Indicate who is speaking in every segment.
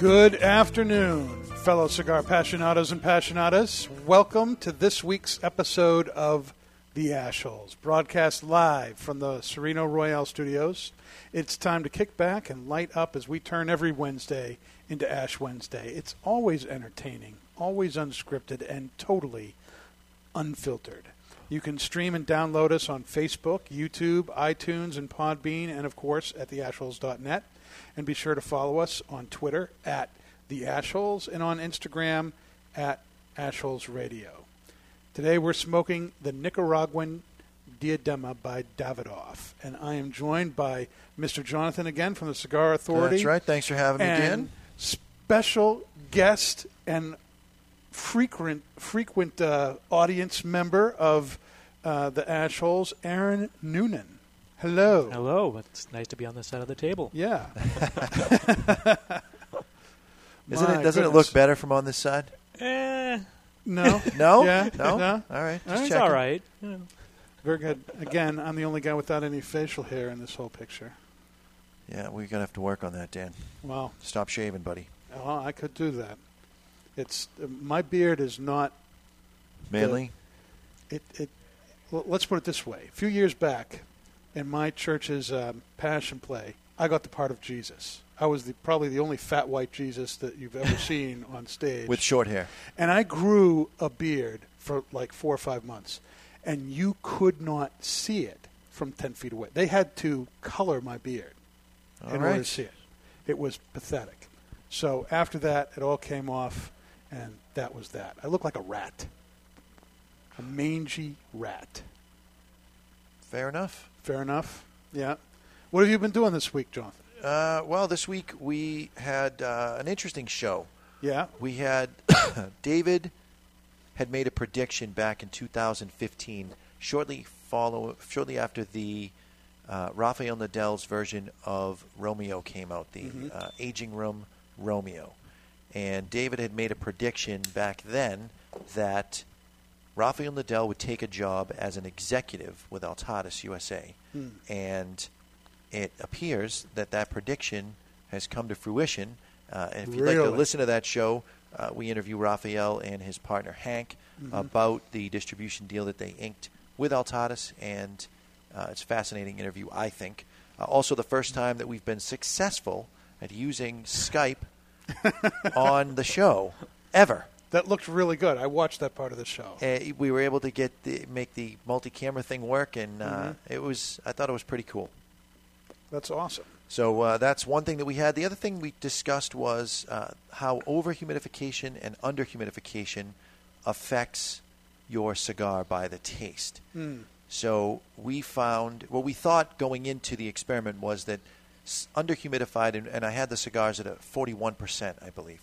Speaker 1: Good afternoon, fellow cigar passionados and passionatas. Welcome to this week's episode of The Ashholes, broadcast live from the Sereno Royale studios. It's time to kick back and light up as we turn every Wednesday into Ash Wednesday. It's always entertaining, always unscripted, and totally unfiltered. You can stream and download us on Facebook, YouTube, iTunes, and Podbean, and of course at theashholes.net. And be sure to follow us on Twitter at the Ashholes and on Instagram at Ashholes Radio. Today we're smoking the Nicaraguan Diadema by Davidoff, and I am joined by Mr. Jonathan again from the Cigar Authority.
Speaker 2: That's right. Thanks for having me
Speaker 1: and
Speaker 2: again.
Speaker 1: Special guest and frequent frequent uh, audience member of uh, the Ashholes, Aaron Noonan. Hello.
Speaker 3: Hello. It's nice to be on this side of the table.
Speaker 1: Yeah.
Speaker 2: Isn't
Speaker 1: My
Speaker 2: it? Doesn't it
Speaker 1: goodness.
Speaker 2: look better from on this side?
Speaker 3: Eh,
Speaker 1: No.
Speaker 2: No.
Speaker 1: Yeah.
Speaker 2: No.
Speaker 1: No.
Speaker 2: All right. Just
Speaker 3: it's
Speaker 2: checking.
Speaker 3: all right. Yeah.
Speaker 1: Very good. Again, I'm the only guy without any facial hair in this whole picture.
Speaker 2: Yeah, we're gonna have to work on that, Dan.
Speaker 1: Wow.
Speaker 2: Stop shaving, buddy.
Speaker 1: Oh, I could do that. It's uh, my beard is not
Speaker 2: Manly.
Speaker 1: it. It. Well, let's put it this way: a few years back, in my church's um, passion play, I got the part of Jesus. I was the, probably the only fat white Jesus that you've ever seen on stage.
Speaker 2: With short hair.
Speaker 1: and I grew a beard for like four or five months, and you could not see it from ten feet away. They had to color my beard
Speaker 2: All
Speaker 1: in order to see it. It was pathetic. So after that, it all came off, and that was that. I looked like a rat, a mangy rat.
Speaker 2: Fair enough.
Speaker 1: Fair enough. Yeah. What have you been doing this week, Jonathan?
Speaker 2: Uh, well, this week we had uh, an interesting show.
Speaker 1: Yeah.
Speaker 2: We had David had made a prediction back in 2015, shortly follow shortly after the uh, Rafael Nodal's version of Romeo came out, the
Speaker 1: Mhm.
Speaker 2: uh, Aging Room Romeo, and David had made a prediction back then that Rafael Nodal would take a job as an executive with Altadis USA,
Speaker 1: Hmm.
Speaker 2: and it appears that that prediction has come to fruition. Uh, and if you'd like to listen to that show, uh, we interview Rafael and his partner Hank
Speaker 1: Mhm.
Speaker 2: about the distribution deal that they inked with Altadis, and uh, it's a fascinating interview, I think. Uh, also, the first time that we've been successful at using Skype on the show ever.
Speaker 1: That looked really good. I watched that part of the show.
Speaker 2: Uh, we were able to get the, make the multi-camera thing work, and uh,
Speaker 1: Mhm.
Speaker 2: it was I thought it was pretty cool.
Speaker 1: That's awesome.
Speaker 2: So uh, that's one thing that we had. The other thing we discussed was uh, how overhumidification and underhumidification affects your cigar by the taste.
Speaker 1: Hmm.
Speaker 2: So we found what we thought going into the experiment was that underhumidified, and, and I had the cigars at a 41%, I believe.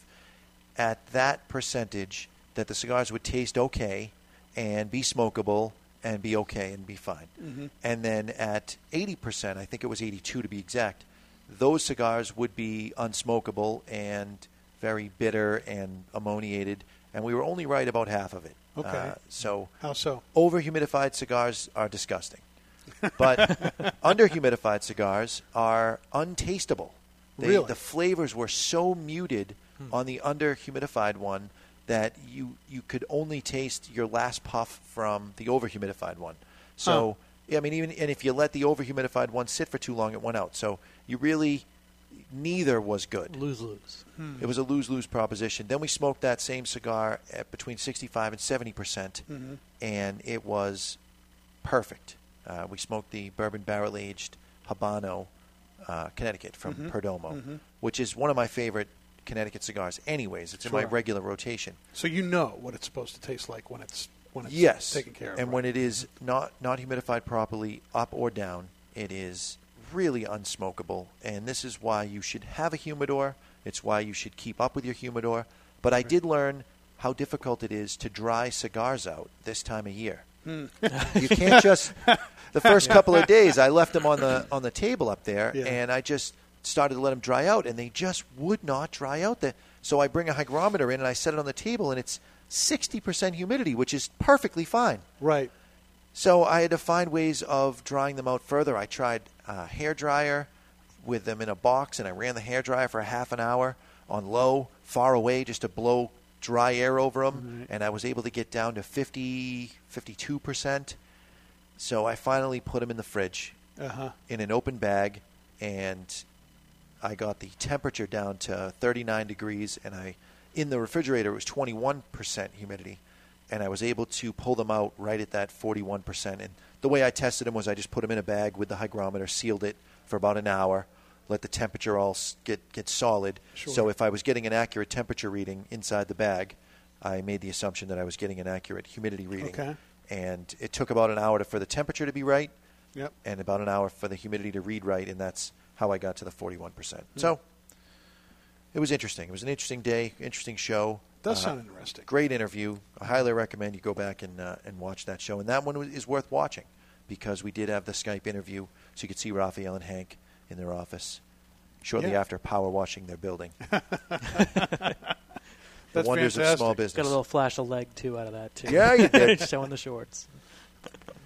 Speaker 2: At that percentage, that the cigars would taste okay and be smokable and be okay and be fine.
Speaker 1: Mhm.
Speaker 2: And then at 80%, I think it was 82 to be exact, those cigars would be unsmokable and very bitter and ammoniated, and we were only right about half of it.
Speaker 1: Okay.
Speaker 2: Uh, so
Speaker 1: How so?
Speaker 2: over humidified cigars are disgusting, but under humidified cigars are untastable. They,
Speaker 1: Really?
Speaker 2: The flavors were so muted
Speaker 1: Hmm.
Speaker 2: on the under humidified one that you you could only taste your last puff from the over humidified one. So yeah, I mean, even and if you let the over humidified one sit for too long, it went out. So you really neither was good.
Speaker 3: Lose lose.
Speaker 1: Hmm.
Speaker 2: It was a lose lose proposition. Then we smoked that same cigar at between 65 and 70 percent,
Speaker 1: Mhm.
Speaker 2: and it was perfect. Uh, we smoked the bourbon barrel aged Habano, uh, Connecticut from
Speaker 1: Mhm.
Speaker 2: Perdomo,
Speaker 1: Mhm.
Speaker 2: which is one of my favorite Connecticut cigars. Anyways, it's in my regular rotation.
Speaker 1: So you know what it's supposed to taste like when it's when it's
Speaker 2: yes,
Speaker 1: taken care of.
Speaker 2: and
Speaker 1: right?
Speaker 2: when it is not not humidified properly, up or down, it is really unsmokable. And this is why you should have a humidor. It's why you should keep up with your humidor. But I did learn how difficult it is to dry cigars out this time of year.
Speaker 1: Hmm.
Speaker 2: You can't just the first couple of days I left them on the on the table up there
Speaker 1: Yeah.
Speaker 2: and I just started to let them dry out and they just would not dry out the so I bring a hygrometer in and I set it on the table and it's 60% humidity which is perfectly fine.
Speaker 1: right.
Speaker 2: So I had to find ways of drying them out further. I tried a hair dryer with them in a box, and I ran the hair dryer for a half an hour on low, far away, just to blow dry air over them, and I was able to get down to 50, 52 percent. So I finally put them in the fridge
Speaker 1: Uh huh.
Speaker 2: in an open bag, and I got the temperature down to 39 degrees, and I in the refrigerator it was 21 percent humidity, and I was able to pull them out right at that 41 percent. And the way I tested them was I just put them in a bag with the hygrometer, sealed it for about an hour, let the temperature all get get solid.
Speaker 1: Sure.
Speaker 2: So if I was getting an accurate temperature reading inside the bag, I made the assumption that I was getting an accurate humidity reading.
Speaker 1: Okay.
Speaker 2: And it took about an hour to, for the temperature to be right,
Speaker 1: Yep.
Speaker 2: and about an hour for the humidity to read right, and that's how I got to the 41%. So it was interesting. It was an interesting day, interesting show.
Speaker 1: Does
Speaker 2: Uh,
Speaker 1: sound interesting.
Speaker 2: Great interview. I highly recommend you go back and uh, and watch that show. And that one is worth watching because we did have the Skype interview, so you could see Raphael and Hank in their office shortly
Speaker 1: Yeah.
Speaker 2: after power washing their building. the
Speaker 1: That's
Speaker 2: wonders
Speaker 1: fantastic.
Speaker 2: of small business.
Speaker 3: Got a little flash of leg too out of that too.
Speaker 2: Yeah, you did.
Speaker 3: Showing the shorts.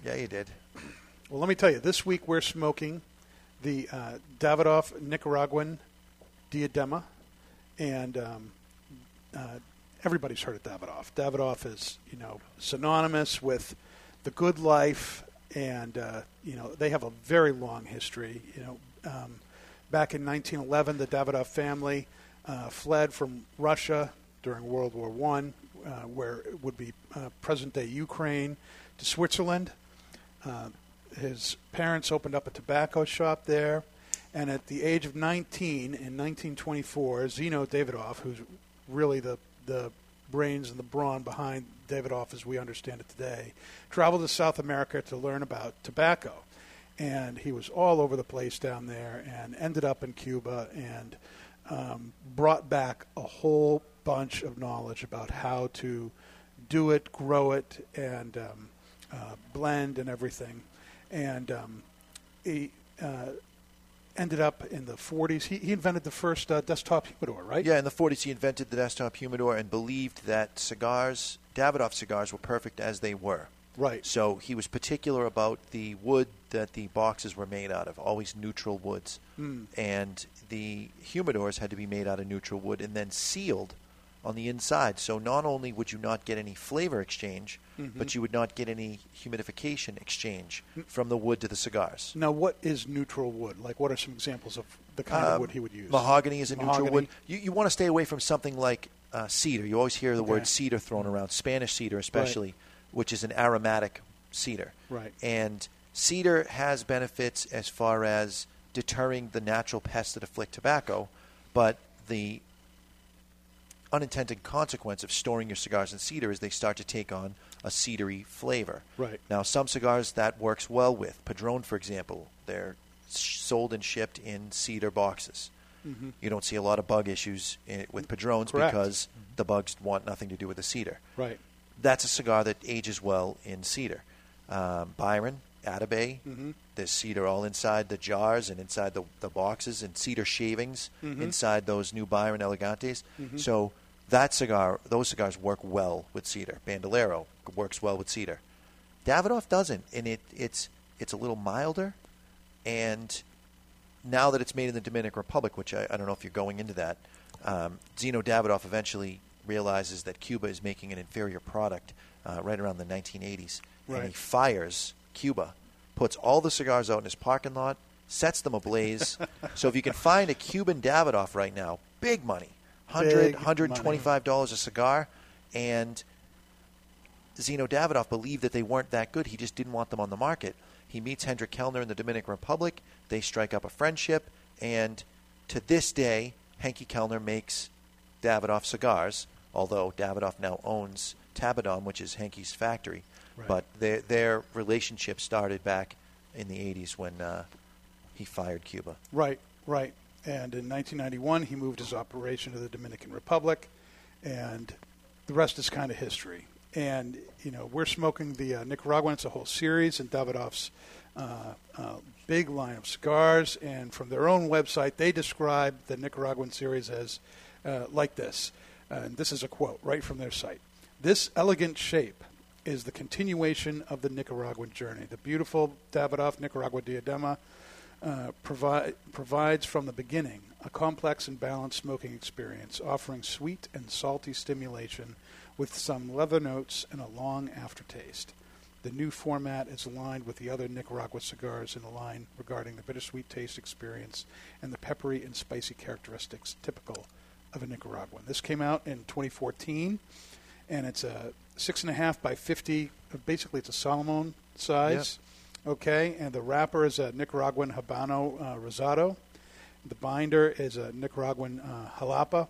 Speaker 2: Yeah, you did.
Speaker 1: Well, let me tell you, this week we're smoking the uh, Davidoff Nicaraguan Diadema, and um, uh, everybody's heard of Davidoff. Davidoff is, you know, synonymous with the good life, and uh, you know they have a very long history. You know, um, back in 1911, the Davidoff family uh, fled from Russia during World War One, uh, where it would be uh, present-day Ukraine, to Switzerland. His parents opened up a tobacco shop there, and at the age of 19 in 1924, Zino Davidoff, who's really the the brains and the brawn behind Davidoff as we understand it today, traveled to South America to learn about tobacco, and he was all over the place down there, and ended up in Cuba and um, brought back a whole bunch of knowledge about how to do it, grow it, and um, uh, blend and everything. And um, he uh, ended up in the 40s. He, he invented the first uh, desktop humidor, right?
Speaker 2: Yeah, in the 40s, he invented the desktop humidor and believed that cigars, Davidoff cigars, were perfect as they were.
Speaker 1: Right.
Speaker 2: So he was particular about the wood that the boxes were made out of, always neutral woods.
Speaker 1: Mm.
Speaker 2: And the humidors had to be made out of neutral wood and then sealed on the inside. So not only would you not get any flavor exchange,
Speaker 1: Mhm.
Speaker 2: but you would not get any humidification exchange from the wood to the cigars.
Speaker 1: Now, what is neutral wood? Like, what are some examples of the kind of
Speaker 2: Um,
Speaker 1: wood he would use?
Speaker 2: Mahogany is a neutral wood. You, you want to stay away from something like uh, cedar. You always hear the
Speaker 1: Okay.
Speaker 2: word cedar thrown around, Spanish cedar especially, which is an aromatic cedar.
Speaker 1: Right.
Speaker 2: And cedar has benefits as far as deterring the natural pests that afflict tobacco, but the unintended consequence of storing your cigars in cedar is they start to take on a cedary flavor.
Speaker 1: Right.
Speaker 2: Now, some cigars that works well with Padron, for example, they're sold and shipped in cedar boxes.
Speaker 1: Mhm.
Speaker 2: You don't see a lot of bug issues in, with Padrones
Speaker 1: Correct.
Speaker 2: because the bugs want nothing to do with the cedar.
Speaker 1: Right.
Speaker 2: That's a cigar that ages well in cedar. Um, Byron, Atabey,
Speaker 1: Mhm.
Speaker 2: there's cedar all inside the jars and inside the, the boxes, and cedar shavings
Speaker 1: Mhm.
Speaker 2: inside those new Byron Elegantes.
Speaker 1: Mhm.
Speaker 2: So that cigar, those cigars work well with cedar. Bandolero works well with cedar. Davidoff doesn't, and it, it's it's a little milder. And now that it's made in the Dominican Republic, which I, I don't know if you're going into that, um, Zino Davidoff eventually realizes that Cuba is making an inferior product uh, right around the 1980s, and he fires Cuba, puts all the cigars out in his parking lot, sets them ablaze. so if you can find a Cuban Davidoff right now, big money, 100 125 dollars a cigar, and Zino Davidoff believed that they weren't that good. He just didn't want them on the market. He meets Hendrik Kelner in the Dominican Republic. They strike up a friendship, and to this day, Henke Kelner makes Davidoff cigars. Although Davidoff now owns Tabadom, which is Henke's factory,
Speaker 1: Right.
Speaker 2: but their their relationship started back in the '80s when uh, he fired Cuba.
Speaker 1: Right, right. And in 1991, he moved his operation to the Dominican Republic, and the rest is kind of history. And you know, we're smoking the uh, Nicaraguan. It's a whole series, and Davidoff's uh, uh, big line of cigars. And from their own website, they describe the Nicaraguan series as uh, like this. And this is a quote right from their site. This elegant shape is the continuation of the Nicaraguan journey. The beautiful Davidoff Nicaragua Diadema uh, provi- provides from the beginning a complex and balanced smoking experience, offering sweet and salty stimulation with some leather notes and a long aftertaste. The new format is aligned with the other Nicaragua cigars in the line regarding the bittersweet taste experience and the peppery and spicy characteristics typical of a Nicaraguan. This came out in 2014, and it's a six and a half by 50. Basically, it's a Solomon size. Okay, and the wrapper is a Nicaraguan Habano uh, Rosado. The binder is a Nicaraguan uh, Jalapa,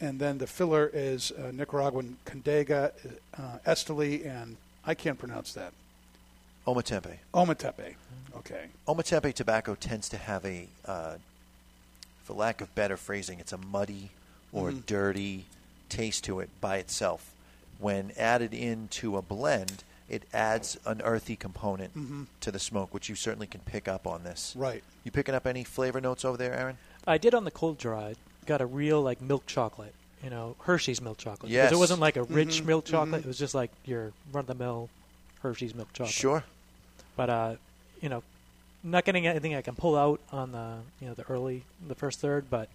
Speaker 1: and then the filler is a Nicaraguan Condega, uh, Esteli, and I can't pronounce that.
Speaker 2: Ometepe.
Speaker 1: Ometepe. Okay.
Speaker 2: Ometepe tobacco tends to have a, uh, for lack of better phrasing, it's a muddy or
Speaker 1: Mhm.
Speaker 2: dirty taste to it by itself. When added into a blend, it adds an earthy component
Speaker 1: Mhm.
Speaker 2: to the smoke, which you certainly can pick up on this.
Speaker 1: Right.
Speaker 2: You picking up any flavor notes over there, Aaron?
Speaker 3: I did on the cold draw. Got a real like milk chocolate. You know, Hershey's milk chocolate.
Speaker 2: Yes.
Speaker 3: It wasn't like a rich
Speaker 1: Mhm,
Speaker 3: milk chocolate.
Speaker 1: mhm.
Speaker 3: It was just like your run-of-the-mill Hershey's milk chocolate.
Speaker 2: Sure.
Speaker 3: But uh, you know, not getting anything I can pull out on the you know the early the first third, but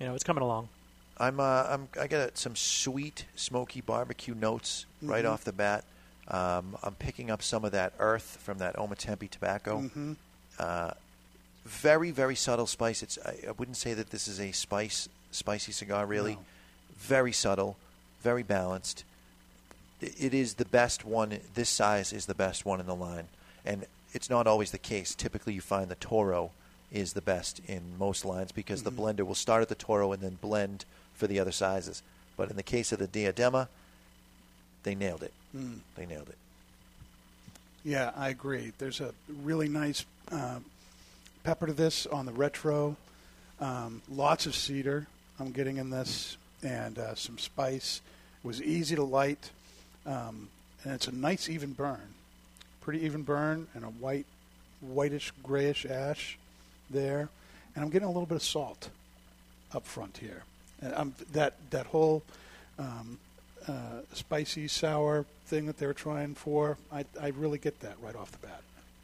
Speaker 3: you know it's coming along.
Speaker 2: I'm uh, I'm I got some sweet smoky barbecue notes right
Speaker 1: Mhm.
Speaker 2: off the bat. Um, I'm picking up some of that earth from that Ometepe tobacco.
Speaker 1: hmm
Speaker 2: Uh, very very subtle spice. It's I, I wouldn't say that this is a spice spicy cigar really.
Speaker 1: No.
Speaker 2: Very subtle, very balanced. It is the best one. This size is the best one in the line, and it's not always the case. Typically, you find the Toro is the best in most lines because
Speaker 1: Mhm.
Speaker 2: the blender will start at the Toro and then blend for the other sizes. But in the case of the Diadema, they nailed it.
Speaker 1: Mm.
Speaker 2: They nailed it.
Speaker 1: Yeah, I agree. There's a really nice uh, pepper to this on the retro. Um, lots of cedar I'm getting in this, and uh, some spice. It was easy to light, um, and it's a nice even burn. Pretty even burn, and a white, whitish grayish ash there, and I'm getting a little bit of salt up front here. And I'm, that that whole um, uh, spicy sour thing that they were trying for, I, I really get that right off the bat.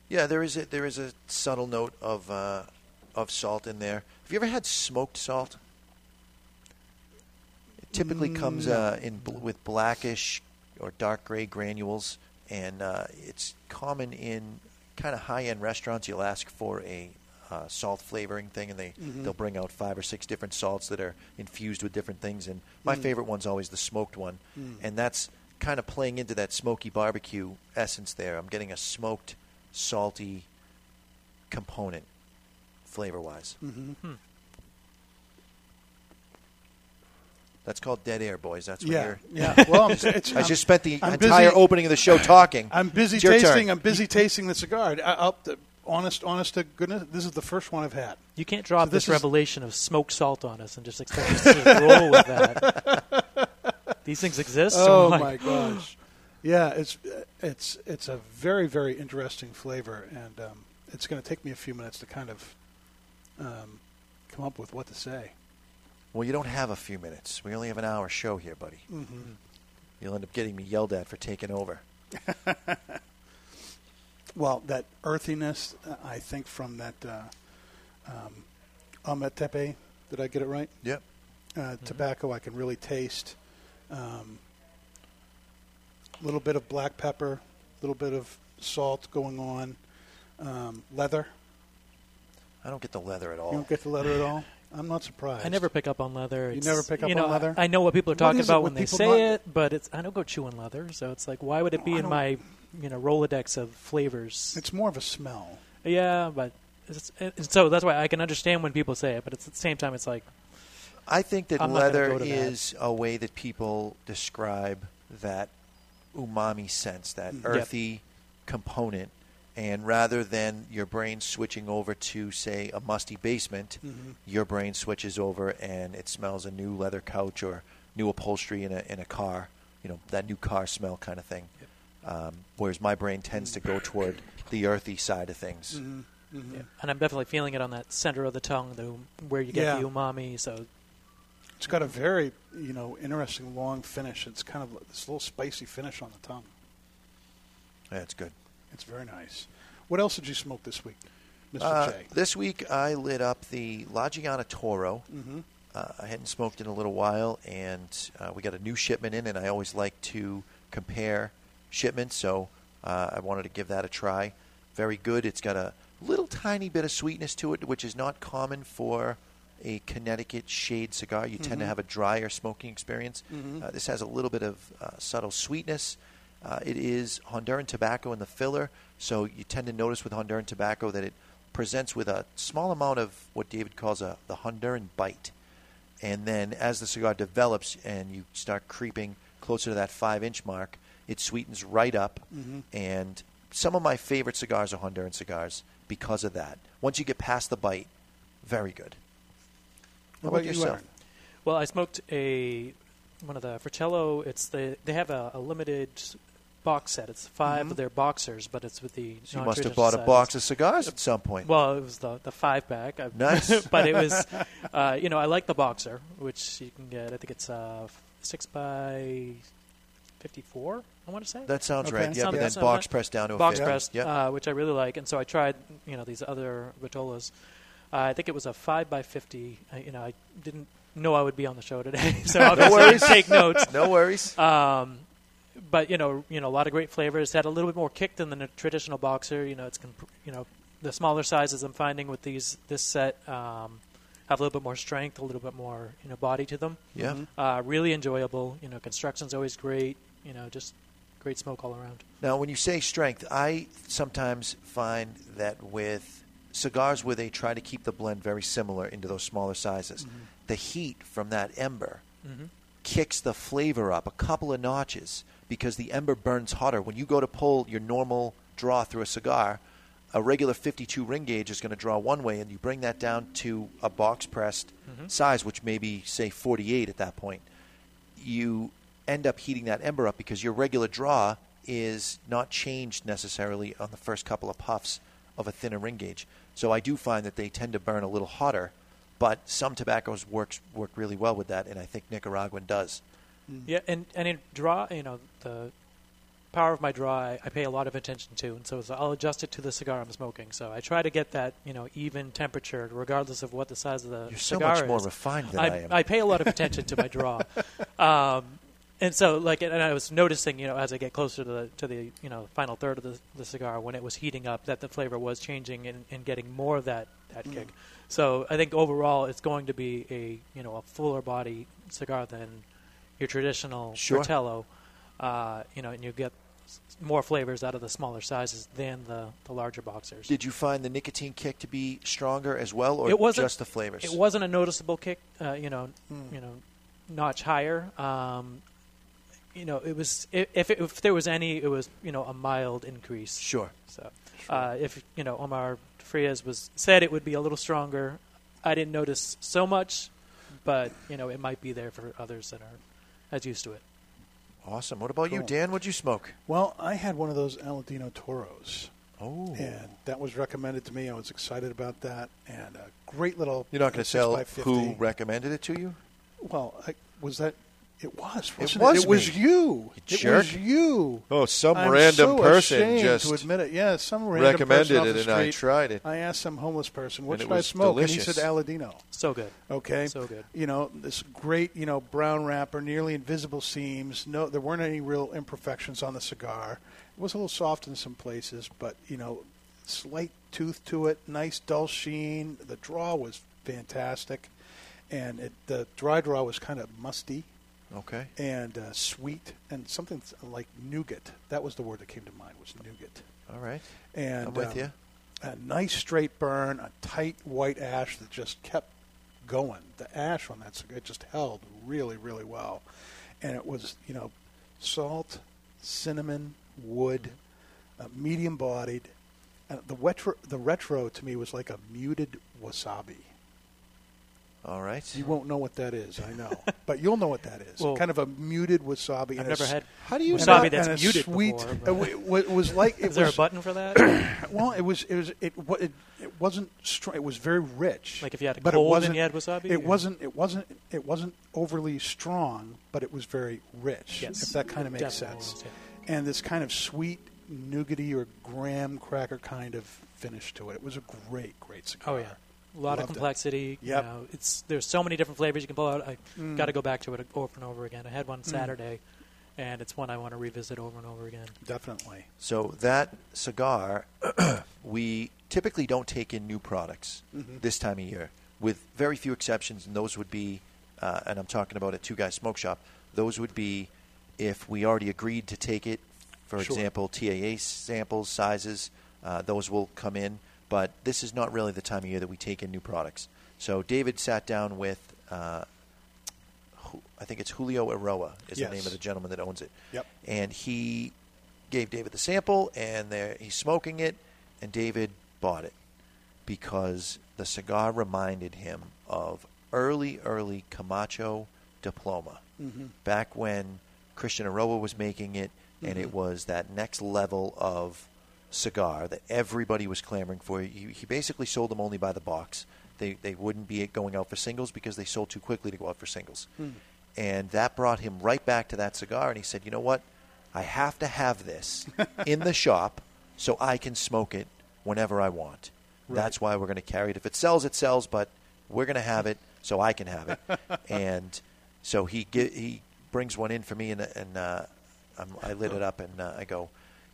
Speaker 2: Yeah, there is a there is a subtle note of uh, of salt in there. Have you ever had smoked salt? It typically comes
Speaker 1: No.
Speaker 2: uh, in bl- with blackish or dark gray granules, and uh, it's common in kind of high end restaurants. You'll ask for a uh, salt flavoring thing, and they
Speaker 1: Mhm.
Speaker 2: they'll bring out five or six different salts that are infused with different things. And my
Speaker 1: Mm.
Speaker 2: favorite one's always the smoked one,
Speaker 1: Mm.
Speaker 2: and that's kind of playing into that smoky barbecue essence there. I'm getting a smoked, salty component flavor wise.
Speaker 1: Mm-hmm.
Speaker 3: Hmm.
Speaker 2: That's called dead air, boys. That's what
Speaker 1: Yeah,
Speaker 2: you're.
Speaker 1: yeah. Well, I'm, it's,
Speaker 2: I
Speaker 1: I'm,
Speaker 2: just spent the
Speaker 1: I'm
Speaker 2: entire
Speaker 1: busy-
Speaker 2: opening of the show talking.
Speaker 1: I'm busy
Speaker 2: It's your turn.
Speaker 1: tasting. I'm busy tasting the cigar. I, I'll, the, honest, honest to goodness, this is the first one I've had.
Speaker 3: You can't drop
Speaker 1: So this
Speaker 3: this,
Speaker 1: is-
Speaker 3: revelation of smoked salt on us and just expect us to roll with that. These things exist. so
Speaker 1: Oh
Speaker 3: like-
Speaker 1: my gosh! Yeah, it's it's it's a very very interesting flavor, and um, it's going to take me a few minutes to kind of um, come up with what to say.
Speaker 2: Well, you don't have a few minutes. We only have an hour show here, buddy.
Speaker 1: Mm-hmm.
Speaker 2: You'll end up getting me yelled at for taking over.
Speaker 1: Well, that earthiness, uh, I think, from that uh, um, Ometepe, did I get it right?
Speaker 2: Yep.
Speaker 1: Uh, Tobacco, I can really taste. A um, little bit of black pepper, a little bit of salt going on. Um, leather.
Speaker 2: I don't get the leather at all.
Speaker 1: You don't get the leather at all? I'm not surprised.
Speaker 3: I never pick up on leather.
Speaker 1: You never pick up
Speaker 3: you know,
Speaker 1: on leather?
Speaker 3: I, I know what people are talking about when they say
Speaker 1: not-
Speaker 3: it, but it's I don't go chewing leather, so it's like why would it be
Speaker 1: I
Speaker 3: in my you know Rolodex of flavors?
Speaker 1: It's more of a smell.
Speaker 3: yeah, but it's, it, so that's why I can understand when people say it, but it's, at the same time, it's like
Speaker 2: I think that
Speaker 3: I'm
Speaker 2: leather
Speaker 3: go to that.
Speaker 2: is a way that people describe that umami sense, that.
Speaker 3: Yep.
Speaker 2: earthy component. And rather than your brain switching over to, say, a musty basement,
Speaker 1: Mhm.
Speaker 2: your brain switches over and it smells a new leather couch or new upholstery in a in a car. You know that new car smell kind of thing. Um, whereas my brain tends to go toward the earthy side of things.
Speaker 1: Mhm. Mhm.
Speaker 3: Yeah. And I'm definitely feeling it on that center of the tongue, the where you get
Speaker 1: Yeah.
Speaker 3: the umami. So
Speaker 1: It's got a very, you know, interesting long finish. It's kind of this little spicy finish on the tongue.
Speaker 2: Yeah, it's good.
Speaker 1: It's very nice. What else did you smoke this week? Mr.
Speaker 2: Uh,
Speaker 1: J?
Speaker 2: this week I lit up the La Giana Toro.
Speaker 1: Mm-hmm.
Speaker 2: Uh, I hadn't smoked in a little while, and uh, we got a new shipment in, and I always like to compare shipments, so uh, I wanted to give that a try. Very good. It's got a little tiny bit of sweetness to it, which is not common for a Connecticut shade cigar. You tend to
Speaker 1: Mhm.
Speaker 2: have a drier smoking experience.
Speaker 1: Mhm.
Speaker 2: Uh, this has a little bit of uh, subtle sweetness. Uh, it is Honduran tobacco in the filler, so you tend to notice with Honduran tobacco that it presents with a small amount of what David calls a the Honduran bite. And then as the cigar develops and you start creeping closer to that five inch mark, it sweetens right up.
Speaker 1: Mhm.
Speaker 2: And some of my favorite cigars are Honduran cigars because of that. Once you get past the bite, very good.
Speaker 1: What
Speaker 2: How
Speaker 1: about
Speaker 2: about
Speaker 1: you,
Speaker 2: yourself?
Speaker 1: Aaron?
Speaker 3: Well, I smoked a one of the Fratello. It's the they have a, a limited box set. It's 5
Speaker 1: Mhm.
Speaker 3: of their boxers, but it's with the.
Speaker 2: So you must have
Speaker 3: non-traditional
Speaker 2: bought a box of cigars at some point.
Speaker 3: Well, it was the the five pack.
Speaker 2: Nice.
Speaker 3: but it was, uh, you know, I like the boxer, which you can get. I think it's uh, six by fifty-four. I want to say
Speaker 2: that sounds
Speaker 1: Okay.
Speaker 2: right. Yeah,
Speaker 3: Sounds-
Speaker 2: but then
Speaker 3: sounds
Speaker 2: box
Speaker 3: right.
Speaker 2: pressed down to a
Speaker 3: box
Speaker 2: fit.
Speaker 3: pressed,
Speaker 2: Yep.
Speaker 3: uh, which I really like. And so I tried, you know, these other Vitolas. Uh, I think it was a five by fifty. I, you know, I didn't know I would be on the show today, so obviously I
Speaker 2: worries.
Speaker 3: take notes.
Speaker 2: no worries.
Speaker 3: Um, but you know, you know, a lot of great flavors. Had a little bit more kick than the traditional boxer. You know, it's comp- you know the smaller sizes I'm finding with these this set um, have a little bit more strength, a little bit more you know body to them.
Speaker 2: Yeah.
Speaker 1: Mhm.
Speaker 3: Uh, really enjoyable. You know, construction's always great. You know, just great smoke all around.
Speaker 2: Now, when you say strength, I sometimes find that with cigars where they try to keep the blend very similar into those smaller sizes,
Speaker 1: Mm-hmm.
Speaker 2: the heat from that ember
Speaker 3: Mm-hmm.
Speaker 2: kicks the flavor up a couple of notches because the ember burns hotter. When you go to pull your normal draw through a cigar, a regular 52 ring gauge is going to draw one way, and you bring that down to a box pressed
Speaker 3: Mhm.
Speaker 2: size, which may be, say, 48 at that point. You end up heating that ember up because your regular draw is not changed necessarily on the first couple of puffs of a thinner ring gauge. So I do find that they tend to burn a little hotter, but some tobaccos works work really well with that, and I think Nicaraguan does.
Speaker 3: Yeah, and and in draw, you know, the power of my draw, I, I pay a lot of attention to, and so, so I'll adjust it to the cigar I'm smoking. So I try to get that you know even temperature, regardless of what the size of the
Speaker 2: You're so
Speaker 3: cigar
Speaker 2: much more
Speaker 3: is.
Speaker 2: refined than I, am.
Speaker 3: I pay a lot of attention to my draw, um, and so like, and I was noticing, you know, as I get closer to the to the you know final third of the, the cigar, when it was heating up, that the flavor was changing and, and getting more of that that
Speaker 1: Mm.
Speaker 3: kick. So I think overall, it's going to be a you know a fuller body cigar than your traditional
Speaker 2: Sure.
Speaker 3: Fratello. Uh, you know, and you get more flavors out of the smaller sizes than the, the larger boxers.
Speaker 2: Did you find the nicotine kick to be stronger as well, or
Speaker 3: It wasn't-
Speaker 2: just the flavors?
Speaker 3: It wasn't a noticeable kick, uh, you know,
Speaker 1: Mm.
Speaker 3: you know, notch higher. Um, you know, it was if if, it, if there was any, it was you know a mild increase.
Speaker 2: Sure.
Speaker 3: So uh, if you know Omar Frias was said it would be a little stronger, I didn't notice so much, but you know it might be there for others that are as used to it.
Speaker 2: Awesome. What about you, Dan? What'd you smoke?
Speaker 1: Well, I had one of those Aladino Toros,
Speaker 2: Oh.
Speaker 1: and that was recommended to me. I was excited about that, and a great little.
Speaker 2: You're not going to
Speaker 1: 6
Speaker 2: tell
Speaker 1: by 50.
Speaker 2: who recommended it to you?
Speaker 1: Well, I, was that? It was.
Speaker 2: It
Speaker 1: Wasn't
Speaker 2: was
Speaker 1: It was you.
Speaker 2: You
Speaker 1: it
Speaker 2: jerk.
Speaker 1: was you.
Speaker 2: Oh, some
Speaker 1: I'm
Speaker 2: random
Speaker 1: so
Speaker 2: person
Speaker 1: ashamed
Speaker 2: just
Speaker 1: to admit it. Yeah, some random
Speaker 2: recommended
Speaker 1: person off
Speaker 2: it,
Speaker 1: the
Speaker 2: and I tried it.
Speaker 1: I asked some homeless person, "What should I
Speaker 2: was
Speaker 1: smoke?" And he said Aladino.
Speaker 3: So good.
Speaker 1: Okay,
Speaker 3: So good.
Speaker 1: You know this great, you know, brown wrapper, nearly invisible seams. No, there weren't any real imperfections on the cigar. It was a little soft in some places, but you know, slight tooth to it, nice dull sheen. The draw was fantastic, and it, the dry draw was kind of musty
Speaker 2: Okay.
Speaker 1: and uh, sweet, and something like nougat. That was the word that came to mind. Was nougat.
Speaker 2: All right.
Speaker 1: And
Speaker 2: I'm with
Speaker 1: um,
Speaker 2: you.
Speaker 1: a nice straight burn, a tight white ash that just kept going. The ash on that it just held really, really well, and it was you know salt, cinnamon, wood, uh, medium bodied. And the retro, the retro to me was like a muted wasabi.
Speaker 2: All right.
Speaker 1: You won't know what that is, I know, but you'll know what that is.
Speaker 3: Well,
Speaker 1: kind of a muted wasabi.
Speaker 3: I've never
Speaker 1: a s-
Speaker 3: had
Speaker 2: How do you
Speaker 1: and
Speaker 3: wasabi
Speaker 1: a-
Speaker 3: that's
Speaker 1: and
Speaker 3: muted
Speaker 1: sweet.
Speaker 3: before, but-
Speaker 1: it was like it
Speaker 3: Is there a button for that?
Speaker 1: well, it was it was it wa- it, it wasn't strong. It was very rich.
Speaker 3: like if you had a
Speaker 1: but it
Speaker 3: cold and
Speaker 1: wasn't.
Speaker 3: you had wasabi?
Speaker 1: It
Speaker 3: or-
Speaker 1: wasn't. It wasn't. It wasn't overly strong, but it was very rich.
Speaker 3: Yes,
Speaker 1: If that kind of makes
Speaker 3: definitely
Speaker 1: sense.
Speaker 3: was, yeah.
Speaker 1: And this kind of sweet, nougaty or graham cracker kind of finish to it. It was a great, great cigar.
Speaker 3: Oh yeah, a lot of
Speaker 1: Loved it.
Speaker 3: complexity.
Speaker 1: Yep.
Speaker 3: You know, it's there's so many different flavors you can pull out. I
Speaker 1: Mm.
Speaker 3: got to go back to it over and over again. I had one Saturday, and it's one I want to revisit over and over again.
Speaker 1: Definitely.
Speaker 2: So that cigar, we typically don't take in new products
Speaker 1: Mhm.
Speaker 2: this time of year, with very few exceptions, and those would be, uh, and I'm talking about a Two Guys Smoke Shop. Those would be if we already agreed to take it. For
Speaker 1: Sure.
Speaker 2: example, TAA samples, sizes, uh, those will come in. But this is not really the time of year that we take in new products. So David sat down with, uh, I think it's Julio Eiroa is
Speaker 1: Yes.
Speaker 2: the name of the gentleman that owns it
Speaker 1: Yep.
Speaker 2: and he gave David the sample, and there he's smoking it, and David bought it because the cigar reminded him of early, early Camacho Diploma,
Speaker 1: Mm-hmm.
Speaker 2: back when Christian Eiroa was making it, and
Speaker 1: Mhm.
Speaker 2: it was that next level of cigar that everybody was clamoring for. He, he basically sold them only by the box. They they wouldn't be going out for singles because they sold too quickly to go out for singles
Speaker 1: Hmm.
Speaker 2: and that brought him right back to that cigar and he said you know what i have to have this in the shop so i can smoke it whenever i want
Speaker 1: Right.
Speaker 2: that's why we're going to carry it if it sells it sells but we're going to have it so i can have it and so he ge- he brings one in for me and, and uh, I'm, i lit it up and uh, i go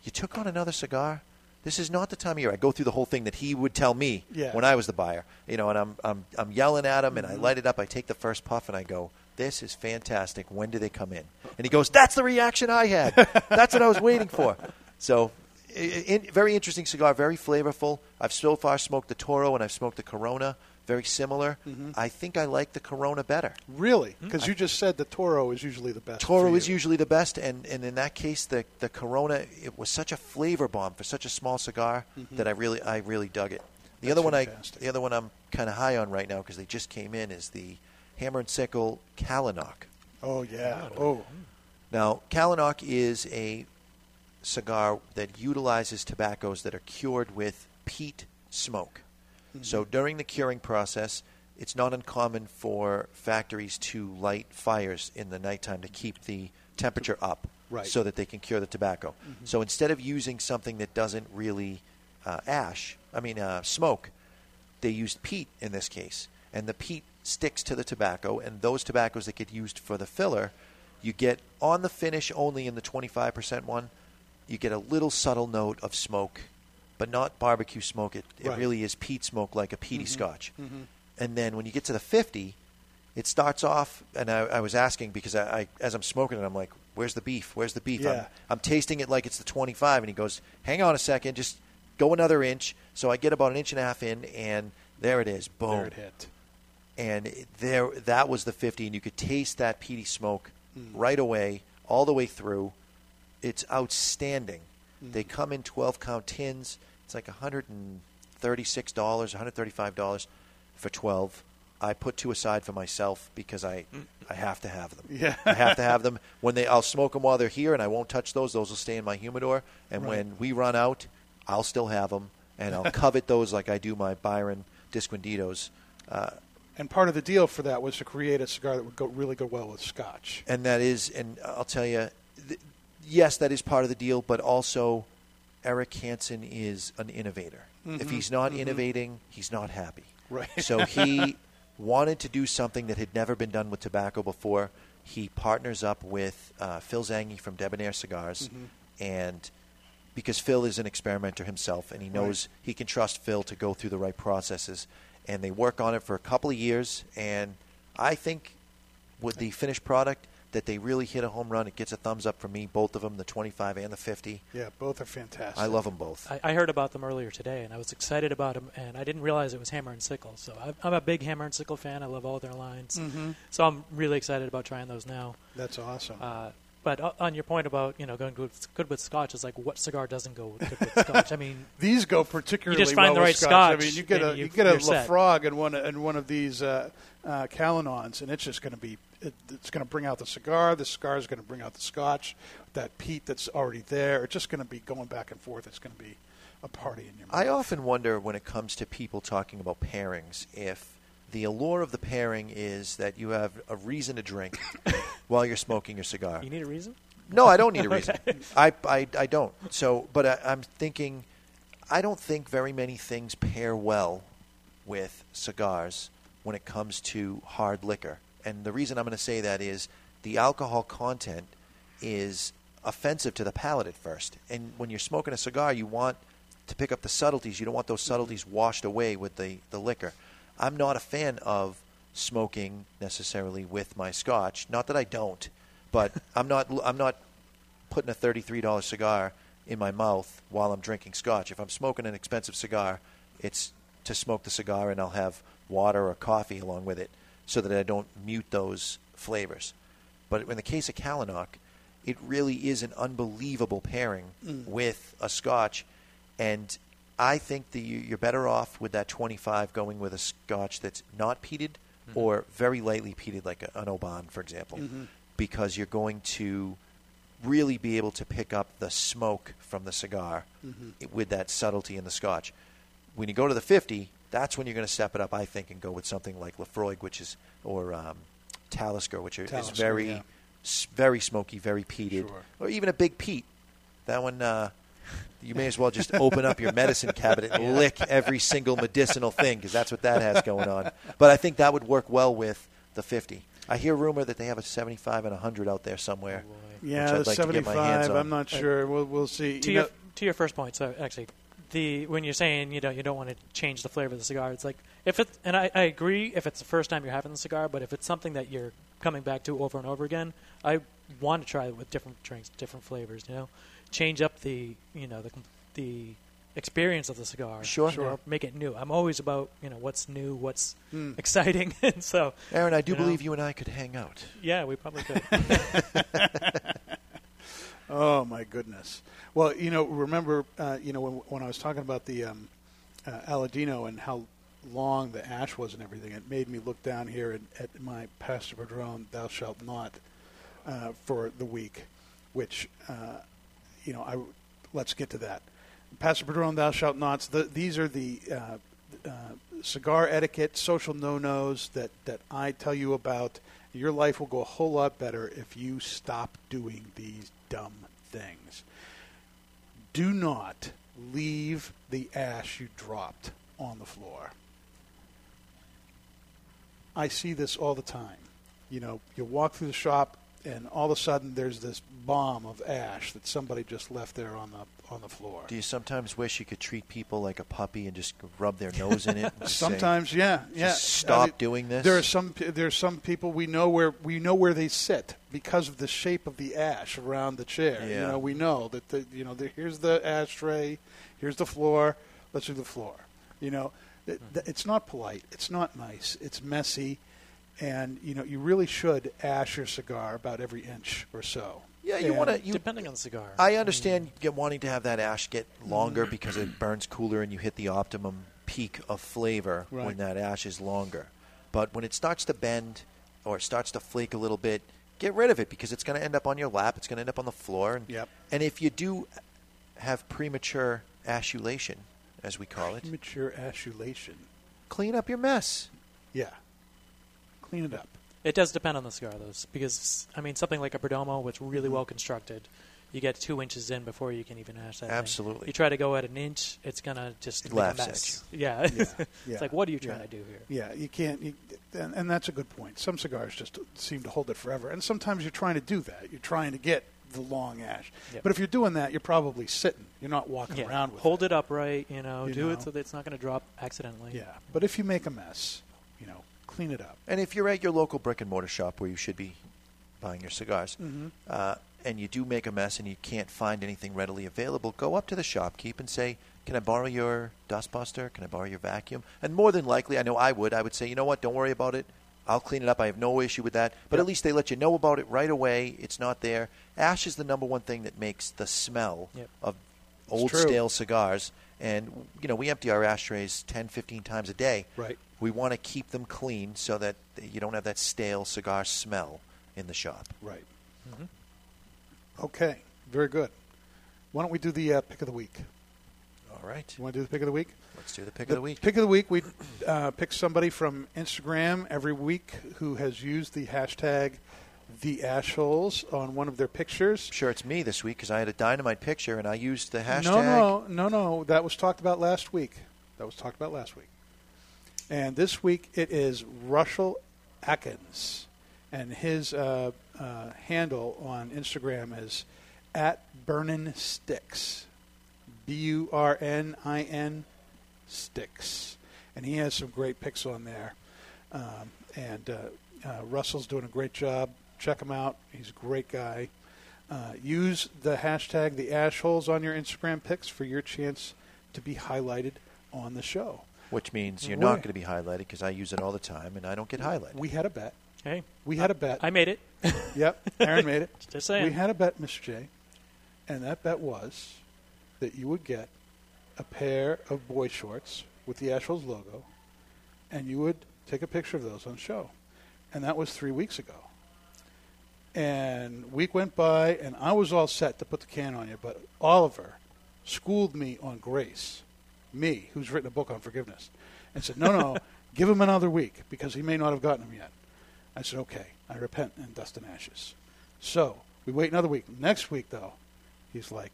Speaker 2: you took on another cigar this is not the time of year. I go through the whole thing that he would tell me
Speaker 1: Yeah.
Speaker 2: when I was the buyer, you know, and I'm I'm I'm yelling at him, and I
Speaker 1: Mhm.
Speaker 2: light it up. I take the first puff, and I go, "This is fantastic. When do they come in?" And he goes, "That's the reaction I had. That's what I was waiting for." So, in, very interesting cigar, very flavorful. I've so far smoked the Toro, and I've smoked the Corona. Very similar.
Speaker 1: Mhm.
Speaker 2: I think I like the Corona better.
Speaker 1: Really? Because you just said the Toro is usually the best.
Speaker 2: Toro is usually the best, and, and in that case, the the Corona it was such a flavor bomb for such a small cigar
Speaker 1: Mhm.
Speaker 2: that I really I really dug it. The
Speaker 1: That's
Speaker 2: other one
Speaker 1: fantastic.
Speaker 2: I the other one I'm kind of high on right now because they just came in is the Hammer and Sickle Kalanok.
Speaker 1: Oh yeah. Oh.
Speaker 2: Now Kalanok is a cigar that utilizes tobaccos that are cured with peat smoke. So during the curing process, it's not uncommon for factories to light fires in the nighttime to keep the temperature up
Speaker 1: Right.
Speaker 2: so that they can cure the tobacco.
Speaker 1: Mhm.
Speaker 2: So instead of using something that doesn't really uh, ash, I mean uh, smoke, they used peat in this case. And the peat sticks to the tobacco, and those tobaccos that get used for the filler, you get on the finish only in the 25% one, you get a little subtle note of smoke, but not barbecue smoke. It, it
Speaker 1: Right.
Speaker 2: really is peat smoke like a peaty
Speaker 1: Mhm.
Speaker 2: scotch.
Speaker 1: Mhm.
Speaker 2: And then when you get to the 50, it starts off, and I, I was asking because I, I, as I'm smoking it, I'm like, "Where's the beef? Where's the beef?" I'm,
Speaker 1: Yeah.
Speaker 2: I'm tasting it like it's the 25, and he goes, "Hang on a second, just go another inch." So I get about an inch and a half in, and there it is, boom,
Speaker 1: There it hit.
Speaker 2: and there that was the 50, and you could taste that peaty smoke
Speaker 1: Mm.
Speaker 2: right away, all the way through. It's outstanding.
Speaker 1: Mm.
Speaker 2: They come in 12 count tins. It's like $136, $135 for 12. I put two aside for myself because I I have to have them.
Speaker 1: Yeah.
Speaker 2: I have to have them when they. I'll smoke them while they're here, and I won't touch those. Those will stay in my humidor. And
Speaker 1: Right.
Speaker 2: when we run out, I'll still have them, and I'll covet those like I do my Byron Disquinditos. Uh,
Speaker 1: And part of the deal for that was to create a cigar that would go really go well with Scotch.
Speaker 2: and that is, and I'll tell you, th- yes, that is part of the deal, but also Eric Hanson is an innovator. If
Speaker 1: Mhm,
Speaker 2: he's not
Speaker 1: mhm.
Speaker 2: innovating, he's not happy.
Speaker 1: Right.
Speaker 2: So he wanted to do something that had never been done with tobacco before. He partners up with uh, Phil Zanghi from Debonaire Cigars,
Speaker 1: Mhm.
Speaker 2: and because Phil is an experimenter himself, and he knows he can trust Phil to go through the right processes, and they work on it for a couple of years, and I think with the finished product that they really hit a home run. It gets a thumbs up from me, both of them, the 25 and the 50.
Speaker 1: Yeah, both are fantastic.
Speaker 2: I love them both.
Speaker 3: I, I heard about them earlier today, and I was excited about them, and I didn't realize it was Hammer and Sickle. So I, I'm a big Hammer and Sickle fan. I love all their lines.
Speaker 1: Mhm.
Speaker 3: So I'm really excited about trying those now.
Speaker 1: That's awesome.
Speaker 3: Uh, but on your point about you know going good with, good with Scotch is like what cigar doesn't go good with Scotch? I mean,
Speaker 1: These go particularly
Speaker 3: You just find
Speaker 1: well
Speaker 3: the
Speaker 1: with
Speaker 3: right
Speaker 1: Scotch.
Speaker 3: Scotch,
Speaker 1: I mean, you get a
Speaker 3: and
Speaker 1: you,
Speaker 3: you-
Speaker 1: get a
Speaker 3: you're set.
Speaker 1: In one in one of these uh, uh, Calanons, and it's just going to be it, it's going to bring out the cigar. The cigar is going to bring out the Scotch. That peat that's already there. It's just going to be going back and forth. It's going to be a party in your mouth.
Speaker 2: I often wonder when it comes to people talking about pairings if the allure of the pairing is that you have a reason to drink while you're smoking your cigar.
Speaker 3: you need a reason.
Speaker 2: No, I don't need a reason. I, I, I don't. So, but I, I'm thinking, I don't think very many things pair well with cigars when it comes to hard liquor. And the reason I'm going to say that is the alcohol content is offensive to the palate at first. And when you're smoking a cigar, you want to pick up the subtleties. You don't want those mm-hmm. subtleties washed away with the, the liquor. I'm not a fan of smoking necessarily with my scotch. Not that I don't, but I'm not I'm not putting a $33 cigar in my mouth while I'm drinking scotch. If I'm smoking an expensive cigar, it's to smoke the cigar and I'll have water or coffee along with it so that I don't mute those flavors. But in the case of Kalanok, it really is an unbelievable pairing mm. with a scotch. And I think that you- you're better off with that 25 going with a scotch that's not peated mm-hmm. or very lightly peated, like a, an Oban, for example, mm-hmm. because you're going to really be able to pick up the smoke from the cigar i- with that subtlety in the scotch. When you go to the 50, that's when you're going to step it up, I think, and go with something like Laphroaig, which is, or um, Talisker, which are,
Speaker 1: Talisker,
Speaker 2: is very,
Speaker 1: yeah.
Speaker 2: s- very smoky, very peated,
Speaker 1: Sure.
Speaker 2: or even a Big peat. That one, uh, you may as well just open up your medicine cabinet and lick every single medicinal thing because that's what that has going on. But I think that would work well with the 50. I hear rumor that they have a 75 and a 100 out there somewhere.
Speaker 1: Yeah,
Speaker 2: which
Speaker 1: the
Speaker 2: I'd like to get my hands
Speaker 1: 75.
Speaker 2: on.
Speaker 1: I'm not sure. We'll, we'll see.
Speaker 3: to
Speaker 1: You
Speaker 3: your
Speaker 1: know-
Speaker 3: to your first point, so actually, the when you're saying you know you don't want to change the flavor of the cigar, it's like if it and I, I agree if it's the first time you're having the cigar, but if it's something that you're coming back to over and over again, I want to try it with different drinks, different flavors. You know, change up the you know the the experience of the cigar.
Speaker 2: Sure.
Speaker 3: you know,
Speaker 1: Sure.
Speaker 3: make it new. I'm always about you know what's new, what's
Speaker 1: Hmm.
Speaker 3: exciting, and so
Speaker 2: Aaron, I do
Speaker 3: You know?
Speaker 2: believe you and I could hang out.
Speaker 3: yeah, we probably could.
Speaker 1: Oh my goodness! Well, you know, remember, uh, you know, when, when I was talking about the um, uh, Aladino and how long the ash was and everything, it made me look down here at, at my Pastor Padron, "Thou shalt not," uh, for the week, which, uh, you know, I let's get to that. Pastor Padron, "Thou shalt nots." The, these are the uh, uh, cigar etiquette, social no-nos that that I tell you about. Your life will go a whole lot better if you stop doing these dumb things. Do not leave the ash you dropped on the floor. I see this all the time. You know, you walk through the shop and all of a sudden there's this bomb of ash that somebody just left there on the on the floor.
Speaker 2: Do you sometimes wish you could treat people like a puppy and just rub their nose in it? just say,
Speaker 1: Sometimes, yeah, yeah.
Speaker 2: stop
Speaker 1: I mean,
Speaker 2: doing this?
Speaker 1: There are some. There are some people we know where we know where they sit because of the shape of the ash around the chair. You
Speaker 2: Yeah.
Speaker 1: know, we know that the you know the, here's the ashtray, here's the floor. Let's do the floor. You know, th- hmm. th- it's not polite. It's not nice. It's messy, and you know you really should ash your cigar about every inch or so.
Speaker 2: Yeah, you want to. You,
Speaker 3: Depending on the cigar.
Speaker 2: I understand get wanting to have that ash get longer mm. because it burns cooler and you hit the optimum peak of flavor
Speaker 1: Right.
Speaker 2: when that ash is longer. But when it starts to bend or it starts to flake a little bit, get rid of it because it's going to end up on your lap. It's going to end up on the floor. And,
Speaker 1: Yep.
Speaker 2: and if you do have premature ashulation, as we call it,
Speaker 1: Premature ashulation.
Speaker 2: clean up your mess.
Speaker 1: Yeah. Clean it up.
Speaker 3: It does depend on the cigar, though, because I mean something like a Perdomo, which really mm-hmm. well constructed, you get two inches in before you can even ash that. thing.
Speaker 2: Absolutely.
Speaker 3: You try to go at an inch, it's gonna just
Speaker 2: It
Speaker 3: make a
Speaker 2: laughs at
Speaker 3: mess. Yeah.
Speaker 1: Yeah, yeah.
Speaker 3: it's like, what are you
Speaker 1: Yeah.
Speaker 3: trying to do here?
Speaker 1: Yeah, you can't, you, and, and that's a good point. Some cigars just seem to hold it forever, and sometimes you're trying to do that. You're trying to get the long ash.
Speaker 3: Yep.
Speaker 1: But if you're doing that, you're probably sitting. You're not walking
Speaker 3: Yeah.
Speaker 1: around with
Speaker 3: Hold
Speaker 1: it.
Speaker 3: it upright, you know,
Speaker 1: You
Speaker 3: do
Speaker 1: know.
Speaker 3: it so that it's not going to drop accidentally.
Speaker 1: Yeah, but if you make a mess, you clean it up.
Speaker 2: And if you're at your local brick and mortar shop where you should be buying your cigars,
Speaker 1: Mhm.
Speaker 2: uh, and you do make a mess and you can't find anything readily available, go up to the shopkeep and say, "Can I borrow your dustbuster? Can I borrow your vacuum?" And more than likely, I know I would. I would say, "You know what? Don't worry about it. I'll clean it up. I have no issue with that." But
Speaker 1: Yep.
Speaker 2: at least they let you know about it right away. It's not there. Ash is the number one thing that makes the smell
Speaker 3: Yep.
Speaker 2: of old stale cigars. And you know, we empty our ashtrays 10, 15 times a day.
Speaker 1: Right.
Speaker 2: We want to keep them clean so that you don't have that stale cigar smell in the shop.
Speaker 1: Right.
Speaker 3: Mm-hmm.
Speaker 1: Okay. Very good. Why don't we do the uh, pick of the week?
Speaker 2: All right.
Speaker 1: You want to do the pick of the week?
Speaker 2: Let's do the pick of the week.
Speaker 1: Pick of the week, we uh, pick somebody from Instagram every week who has used the hashtag the Ashholes on one of their pictures.
Speaker 2: I'm sure it's me this week because I had a dynamite picture and I used the hashtag.
Speaker 1: No, no, no, no. That was talked about last week. That was talked about last week. And this week it is Russell Atkins, and his uh, uh, handle on Instagram is at Burnin Sticks, B U R N I N Sticks, and he has some great pics on there. Um, and uh, uh, Russell's doing a great job. Check him out. He's a great guy. Uh, use the hashtag the ashholes on your Instagram pics for your chance to be highlighted on the show.
Speaker 2: Which means you're
Speaker 1: Why?
Speaker 2: not going to be highlighted because I use it all the time and I don't get highlighted.
Speaker 1: We had a bet.
Speaker 3: Hey,
Speaker 1: We had a bet.
Speaker 3: I made it.
Speaker 1: yep, Aaron made it.
Speaker 3: Just saying.
Speaker 1: We had a bet, Mr. J, and that bet was that you would get a pair of boy shorts with the Ashholes logo, and you would take a picture of those on show. And that was three weeks ago. And week went by, and I was all set to put the can on you, but Oliver schooled me on grace, me, who's written a book on forgiveness, and said, no, no, give him another week because he may not have gotten him yet. I said, okay, I repent in dust and ashes. So we wait another week. Next week, though, he's like,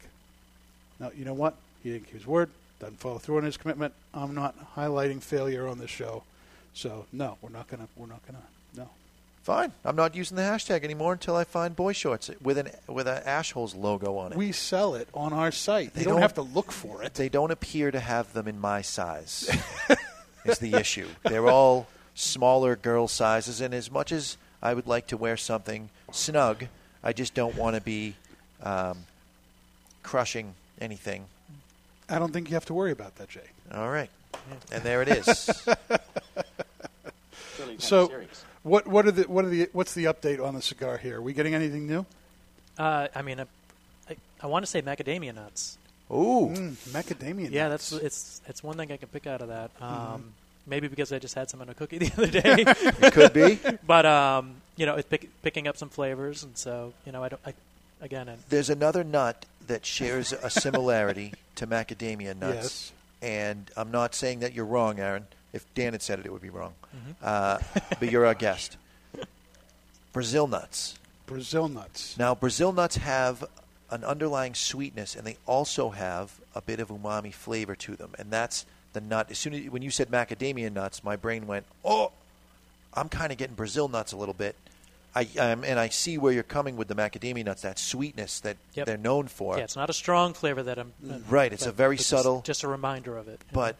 Speaker 1: no, you know what? He didn't keep his word, doesn't follow through on his commitment. I'm not highlighting failure on this show. So no, we're not gonna. We're not gonna. No.
Speaker 2: Fine. I'm not using the hashtag anymore until I find boy shorts with an with an Ashholes logo on it.
Speaker 1: We sell it on our site.
Speaker 2: They
Speaker 1: you don't,
Speaker 2: don't-
Speaker 1: have to look for it.
Speaker 2: they don't appear to have them in my size. is the issue. They're all smaller girl sizes, and as much as I would like to wear something snug, I just don't want to be um, crushing anything.
Speaker 1: I don't think you have to worry about that, Jay.
Speaker 2: All right, and there it is.
Speaker 1: So, what what are the what are the what's the update on the cigar here? Are we getting anything new?
Speaker 3: Uh, I mean, I, I, I want to say macadamia nuts.
Speaker 2: Ooh,
Speaker 1: Mm, macadamia.
Speaker 3: Yeah,
Speaker 1: nuts.
Speaker 3: that's it's it's one thing I can pick out of that. Um,
Speaker 1: Mm-hmm.
Speaker 3: Maybe because I just had some on a cookie the other day,
Speaker 2: it could be.
Speaker 3: but um, you know, it's pick, picking up some flavors, and so you know, I don't. I, again, I,
Speaker 2: There's another nut that shares a similarity to macadamia nuts.
Speaker 1: Yes.
Speaker 2: And I'm not saying that you're wrong, Aaron. If Dan had said it, it would be wrong.
Speaker 3: Mm-hmm.
Speaker 2: Uh, but you're our guest. Brazil nuts.
Speaker 1: Brazil nuts.
Speaker 2: Now, Brazil nuts have an underlying sweetness, and they also have a bit of umami flavor to them, and that's the nut. As soon as when you said macadamia nuts, my brain went, "Oh, I'm kind of getting Brazil nuts a little bit." I um, and I see where you're coming with the macadamia nuts, that sweetness that
Speaker 3: Yep.
Speaker 2: they're known for.
Speaker 3: yeah, it's not a strong flavor that I'm. uh,
Speaker 2: Right, it's
Speaker 3: but-
Speaker 2: a very
Speaker 3: but just-
Speaker 2: subtle-
Speaker 3: Just, a reminder of it.
Speaker 2: But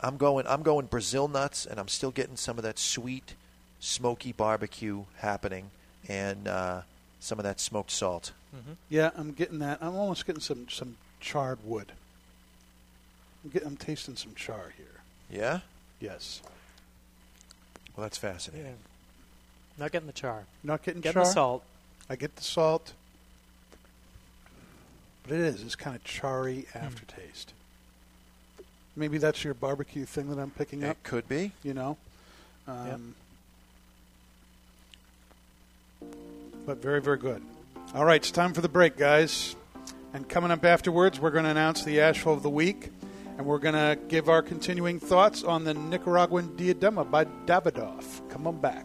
Speaker 2: I'm going I'm going Brazil nuts, and I'm still getting some of that sweet, smoky barbecue happening, and uh, some of that smoked salt.
Speaker 1: Yeah, I'm getting that. I'm almost getting some some charred wood. I'm, getting, I'm tasting some char here.
Speaker 2: Yeah,
Speaker 1: Yes.
Speaker 2: well that's fascinating.
Speaker 3: yeah. not getting the char.
Speaker 1: Not getting
Speaker 3: Getting
Speaker 1: char.
Speaker 3: the salt.
Speaker 1: I get the salt, but it is. It's kind of charry aftertaste. Maybe that's your barbecue thing that I'm picking up.
Speaker 2: It could be.
Speaker 1: You know. Um, But very, very good. All right, it's time for the break, guys. And coming up afterwards, we're going to announce the Ashhole of the Week, and we're going to give our continuing thoughts on the Nicaraguan Diadema by Davidoff. Come on back.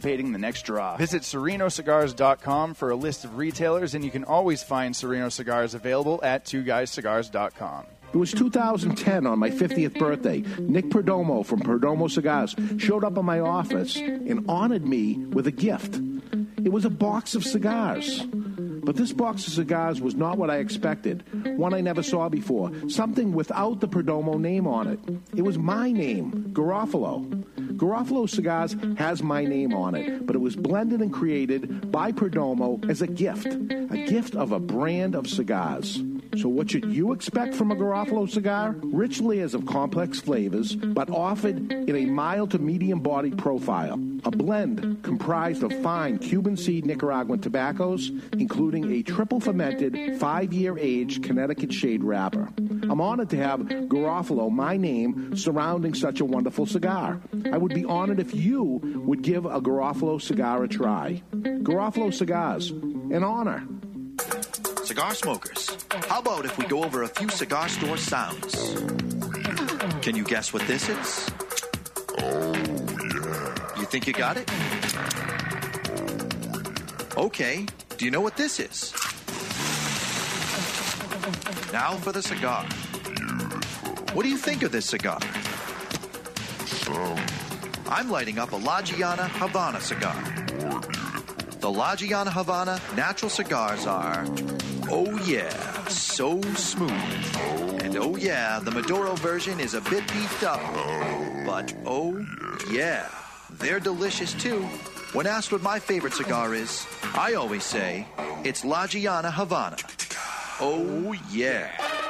Speaker 4: the next draw. Visit serenocigars.com for a list of retailers, and you can always find Sereno cigars available at twoguyscigars.com.
Speaker 5: It was 2010 on my 50th birthday. Nick Perdomo from Perdomo Cigars showed up in my office and honored me with a gift. It was a box of cigars. But this box of cigars was not what I expected. One I never saw before. Something without the Perdomo name on it. It was my name, Garofalo. Garofalo Cigars has my name on it, but it was blended and created by Perdomo as a gift. A gift of a brand of cigars. So, what should you expect from a Garofalo cigar? Rich layers of complex flavors, but offered in a mild to medium body profile. A blend comprised of fine Cuban seed Nicaraguan tobaccos, including a triple fermented, five year aged Connecticut shade wrapper. I'm honored to have Garofalo, my name, surrounding such a wonderful cigar. I would be honored if you would give a Garofalo cigar a try. Garofalo Cigars, an honor.
Speaker 6: Cigar smokers, how about if we go over a few cigar store sounds? Can you guess what this is? Oh, yeah. You think you got it? Okay, do you know what this is? Now for the cigar. What do you think of this cigar? I'm lighting up a La Gianna Havana cigar. The La Gianna Havana natural cigars are, oh yeah, so smooth. And oh yeah, the Maduro version is a bit beefed up. But oh yeah, they're delicious too. When asked what my favorite cigar is, I always say it's La Gianna Havana. Oh yeah.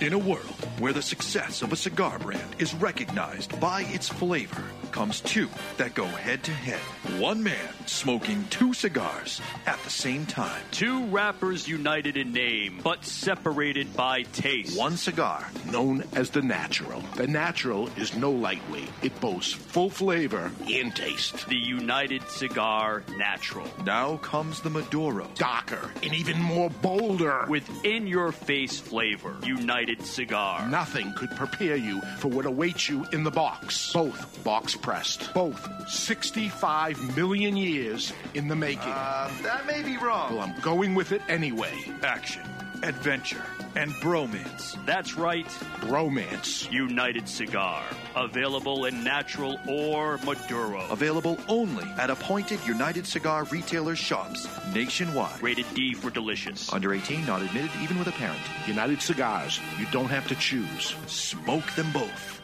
Speaker 7: In a world where the success of a cigar brand is recognized by its flavor, comes two that go head to head. One man smoking two cigars at the same time.
Speaker 8: Two rappers united in name, but separated by taste.
Speaker 6: One cigar.
Speaker 5: Known as the Natural. The Natural is no lightweight. It boasts full flavor and taste.
Speaker 8: The United Cigar Natural.
Speaker 6: Now comes the Maduro.
Speaker 5: Darker and even more bolder.
Speaker 8: With in your face flavor. United Cigar.
Speaker 5: Nothing could prepare you for what awaits you in the box. Both box pressed. Both 65 million years in the making.
Speaker 6: Uh, that may be wrong.
Speaker 5: well, I'm going with it anyway.
Speaker 7: Action, adventure, and bromance.
Speaker 8: That's right.
Speaker 5: Romance.
Speaker 8: United Cigar. Available in natural or Maduro.
Speaker 6: Available only at appointed United Cigar retailer shops nationwide.
Speaker 8: Rated D for delicious.
Speaker 6: Under 18, not admitted even with a parent.
Speaker 5: United Cigars. You don't have to choose.
Speaker 6: Smoke them both.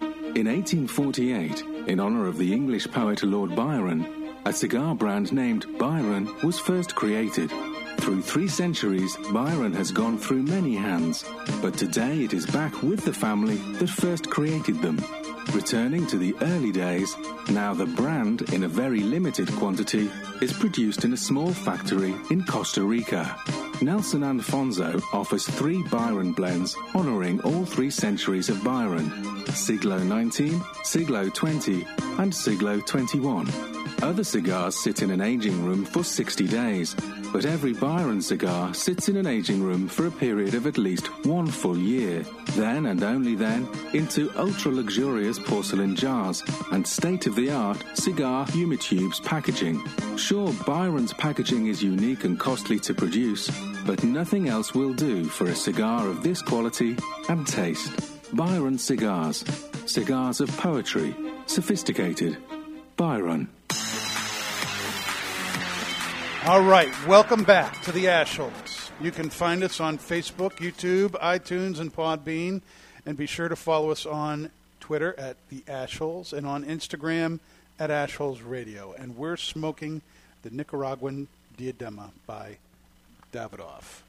Speaker 9: In 1848, in honor of the English poet Lord Byron, a cigar brand named Byron was first created. Through three centuries, Byron has gone through many hands, but today it is back with the family that first created them. Returning to the early days, now the brand, in a very limited quantity, is produced in a small factory in Costa Rica. Nelson Alfonso offers three Byron blends honoring all three centuries of Byron Siglo 19, Siglo 20, and Siglo 21. Other cigars sit in an aging room for 60 days, but every Byron cigar sits in an aging room for a period of at least one full year. Then and only then into ultra luxurious porcelain jars and state of the art cigar humitubes packaging. Sure, Byron's packaging is unique and costly to produce, but nothing else will do for a cigar of this quality and taste. Byron Cigars. Cigars of poetry. Sophisticated. Byron.
Speaker 1: All right, welcome back to the Ashholes. You can find us on Facebook, YouTube, iTunes, and Podbean, and be sure to follow us on Twitter at the Ashholes and on Instagram at Ashholes Radio. And we're smoking the Nicaraguan Diadema by Davidoff.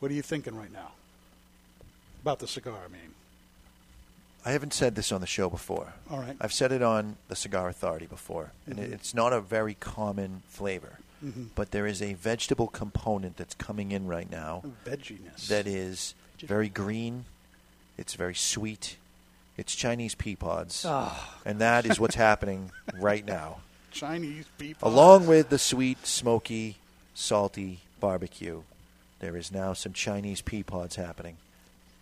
Speaker 1: What are you thinking right now about the cigar? I mean,
Speaker 2: I haven't said this on the show before.
Speaker 1: all right.
Speaker 2: I've said it on the Cigar Authority before, and mm-hmm. it it's not a very common flavor.
Speaker 1: Mhm.
Speaker 2: But there is a vegetable component that's coming in right now
Speaker 1: Vegginess.
Speaker 2: that is very green. It's very sweet. It's Chinese pea pods,
Speaker 1: Ah.
Speaker 2: and that is what's happening right now.
Speaker 1: Chinese people.
Speaker 2: Along with the sweet, smoky, salty barbecue, there is now some Chinese pea pods happening.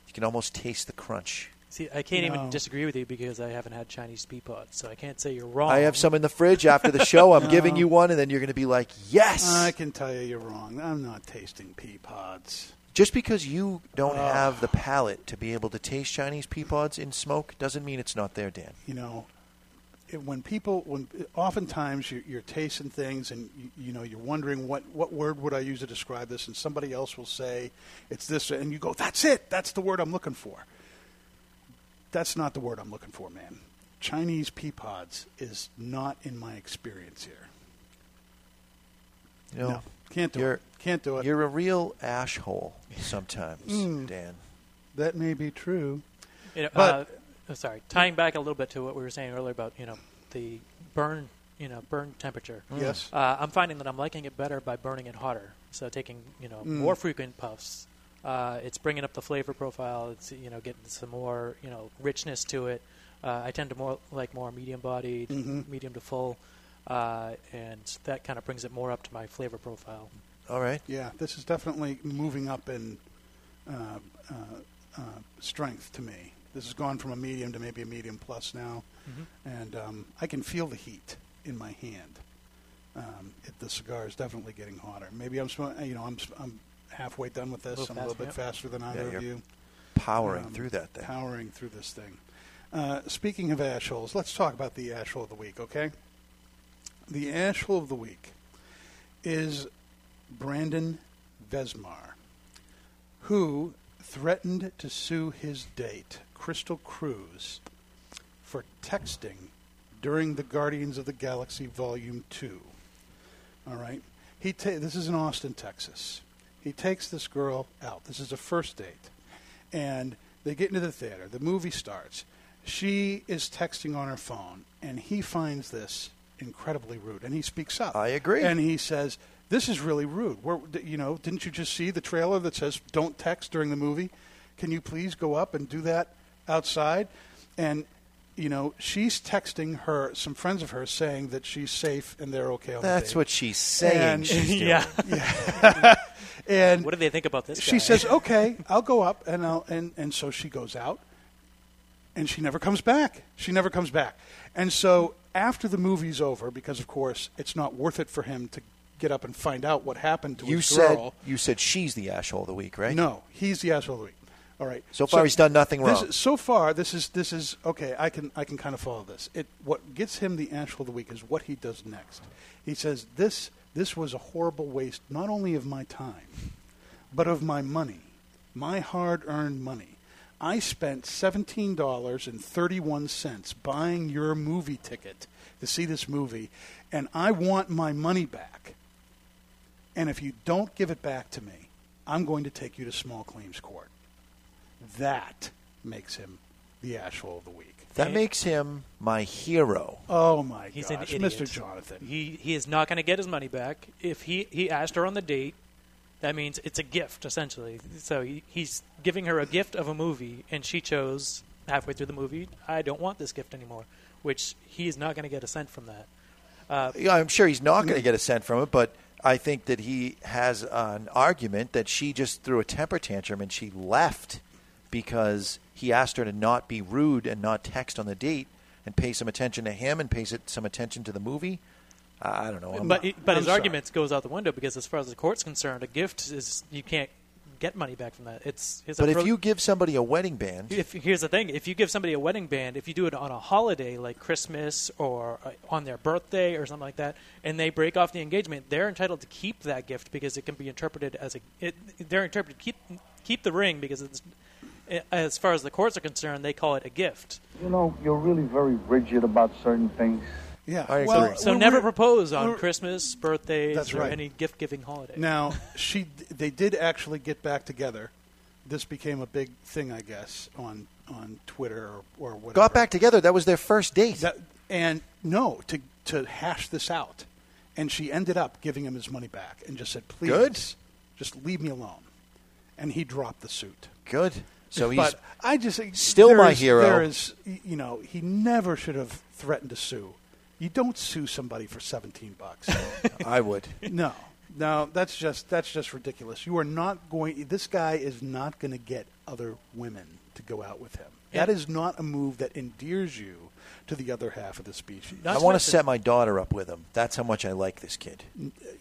Speaker 2: You can almost taste the crunch.
Speaker 3: See, I can't
Speaker 1: No.
Speaker 3: even disagree with you because I haven't had Chinese pea pods, so I can't say you're wrong.
Speaker 2: I have some in the fridge after the show. I'm
Speaker 1: No.
Speaker 2: giving you one, and then you're going to be like, yes.
Speaker 1: I can tell you you're wrong. I'm not tasting pea pods.
Speaker 2: Just because you don't have the palate to be able to taste Chinese pea pods in smoke doesn't mean it's not there, Dan.
Speaker 1: you know, when people, when oftentimes you're, you're tasting things and you, you know you're wondering what what word would I use to describe this, and somebody else will say it's this, and you go, "That's it. That's the word I'm looking for." That's not the word I'm looking for, man. Chinese pea pods is not in my experience here.
Speaker 2: You know,
Speaker 1: No, can't do
Speaker 2: you're,
Speaker 1: it. Can't do it.
Speaker 2: You're a real ash hole sometimes,
Speaker 1: Mm.
Speaker 2: Dan.
Speaker 1: That may be true.
Speaker 3: You know,
Speaker 1: But-
Speaker 3: uh, oh, sorry, tying back a little bit to what we were saying earlier about you know the burn, you know, burn temperature.
Speaker 1: Yes.
Speaker 3: Uh, I'm finding that I'm liking it better by burning it hotter. So taking you know
Speaker 1: Mm.
Speaker 3: more frequent puffs. Uh, it's bringing up the flavor profile. It's you know getting some more you know richness to it. Uh, I tend to more like more medium bodied,
Speaker 1: Mhm.
Speaker 3: medium to full, uh, and that kind of brings it more up to my flavor profile.
Speaker 2: All right.
Speaker 1: Yeah, this is definitely moving up in uh, uh, uh, strength to me. This has gone from a medium to maybe a medium plus now,
Speaker 3: Mhm.
Speaker 1: and um, I can feel the heat in my hand. Um, it, the cigar is definitely getting hotter. Maybe I'm, sm- you know, I'm, s- I'm halfway done with this.
Speaker 3: Little
Speaker 1: I'm a little bit
Speaker 3: yeah.
Speaker 1: faster than
Speaker 2: Yeah,
Speaker 1: either
Speaker 2: you're
Speaker 1: of you.
Speaker 2: Powering
Speaker 1: Um,
Speaker 2: through that thing.
Speaker 1: Powering through this thing. Uh, speaking of ash holes, let's talk about the ash hole of the week, okay? The ash hole of the week is Brandon Vezmar, who threatened to sue his date, Crystal Cruz, for texting during the Guardians of the Galaxy Volume 2. All right? He ta- this is in Austin, Texas. He takes this girl out. This is a first date. And they get into the theater. The movie starts. She is texting on her phone, and he finds this incredibly rude. And he speaks up.
Speaker 2: I agree.
Speaker 1: And he says, "This is really rude. You know, didn't you just see the trailer that says don't text during the movie? Can you please go up and do that outside?" And you know, she's texting her some friends of hers saying that she's safe and they're okay
Speaker 2: That's what she's saying. She's doing.
Speaker 3: yeah.
Speaker 1: and
Speaker 3: What do they think about this?
Speaker 1: she
Speaker 3: guy?
Speaker 1: says, "Okay, I'll go up," and I'll, and and so she goes out, and she never comes back. She never comes back, and so after the movie's over, because of course it's not worth it for him to get up and find out what happened to
Speaker 2: You
Speaker 1: his
Speaker 2: said
Speaker 1: girl.
Speaker 2: you said she's the asshole of the week, right?
Speaker 1: No, he's the asshole of the week. All right.
Speaker 2: So far he's done nothing wrong.
Speaker 1: is- so far, this is this is okay. I can I can kind of follow this. It what gets him the asshole of the week is what he does next. He says this this was a horrible waste not only of my time, but of my money, my hard-earned money. I spent seventeen dollars and thirty-one cents buying your movie ticket to see this movie, and I want my money back. And if you don't give it back to me, I'm going to take you to small claims court. That makes him the asshole of the week.
Speaker 2: That makes him my hero.
Speaker 1: Oh my
Speaker 3: He's
Speaker 1: gosh,
Speaker 3: an idiot.
Speaker 1: Mr. Jonathan.
Speaker 3: He he is not going to get his money back. If he he asked her on the date, that means it's a gift essentially. So he, he's giving her a gift of a movie, and she chose halfway through the movie, I don't want this gift anymore. Which he is not going to get a cent from that. Uh,
Speaker 2: Yeah, I'm sure he's not going to get a cent from it, but I think that he has an argument that she just threw a temper tantrum and she left because he asked her to not be rude and not text on the date and pay some attention to him and pay some attention to the movie. I don't know. I'm-
Speaker 3: but but
Speaker 1: I'm
Speaker 3: his
Speaker 1: sorry.
Speaker 3: argument goes out the window because as far as the court's concerned, a gift is you can't get money back from that. It's, a
Speaker 2: but if you give somebody a wedding band,
Speaker 3: If, here's the thing: if you give somebody a wedding band, if you do it on a holiday like Christmas or uh, on their birthday or something like that, and they break off the engagement, they're entitled to keep that gift because it can be interpreted as a. It, they're interpreted keep keep the ring because it's. As far as the courts are concerned, they call it a gift.
Speaker 10: You know, you're really very rigid about certain things.
Speaker 1: Yeah.
Speaker 2: I
Speaker 1: well,
Speaker 2: agree.
Speaker 3: So never propose on Christmas, birthdays,
Speaker 1: That's
Speaker 3: or
Speaker 1: right.
Speaker 3: any gift-giving holiday.
Speaker 1: Now, she they did actually get back together. This became a big thing, I guess, on on Twitter or, or whatever.
Speaker 2: got back together. That was their first date.
Speaker 1: That, and no, to to hash this out, and she ended up giving him his money back and just said, "Please,
Speaker 2: Good.
Speaker 1: just leave me alone." And he dropped the suit.
Speaker 2: Good. So he's
Speaker 1: but I just
Speaker 2: still my
Speaker 1: is-
Speaker 2: hero.
Speaker 1: There is, you know, he never should have threatened to sue. You don't sue somebody for seventeen bucks.
Speaker 2: I would.
Speaker 1: no, no, that's just that's just ridiculous. You are not going. This guy is not going to get other women to go out with him. That is not a move that endears you to the other half of the species.
Speaker 2: I want to set my daughter up with him. That's how much I like this kid.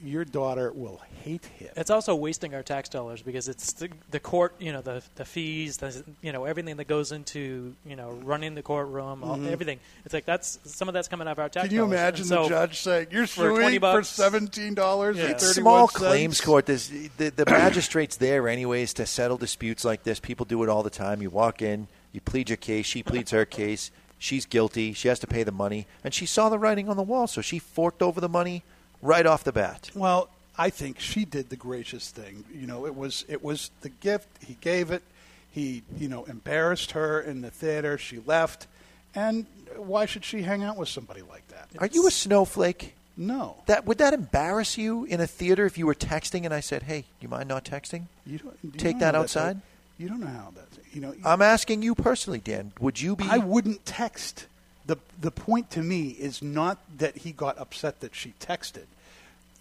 Speaker 1: Your daughter will hate him.
Speaker 3: It's also wasting our tax dollars because it's the, the court, you know, the the fees, the, you know, everything that goes into, you know, running the courtroom, all,
Speaker 1: Mhm.
Speaker 3: everything. It's like that's some of that's coming out of our tax. Dollars.
Speaker 1: Can you
Speaker 3: dollars.
Speaker 1: imagine
Speaker 3: And
Speaker 1: the judge saying, "You're
Speaker 3: for 20
Speaker 1: suing for
Speaker 3: bucks,
Speaker 1: seventeen dollars and
Speaker 2: It's
Speaker 1: thirty-one
Speaker 2: small
Speaker 1: cents"?
Speaker 2: claims court. There's, the, the magistrate's there anyways to settle disputes like this. People do it all the time. You walk in, you plead your case, she pleads her case. She's guilty. She has to pay the money, and she saw the writing on the wall, so she forked over the money right off the bat.
Speaker 1: Well, I think she did the gracious thing. You know, it was it was the gift. He gave it. He, you know, embarrassed her in the theater. She left, and why should she hang out with somebody like that?
Speaker 2: Are you a snowflake?
Speaker 1: No.
Speaker 2: That would that embarrass you in a theater if you were texting and I said, "Hey, you mind not texting?
Speaker 1: You don't you
Speaker 2: Take that outside."
Speaker 1: You don't know how that. You know,
Speaker 2: I'm asking you personally, Dan. Would you be?
Speaker 1: I wouldn't text. the The point to me is not that he got upset that she texted.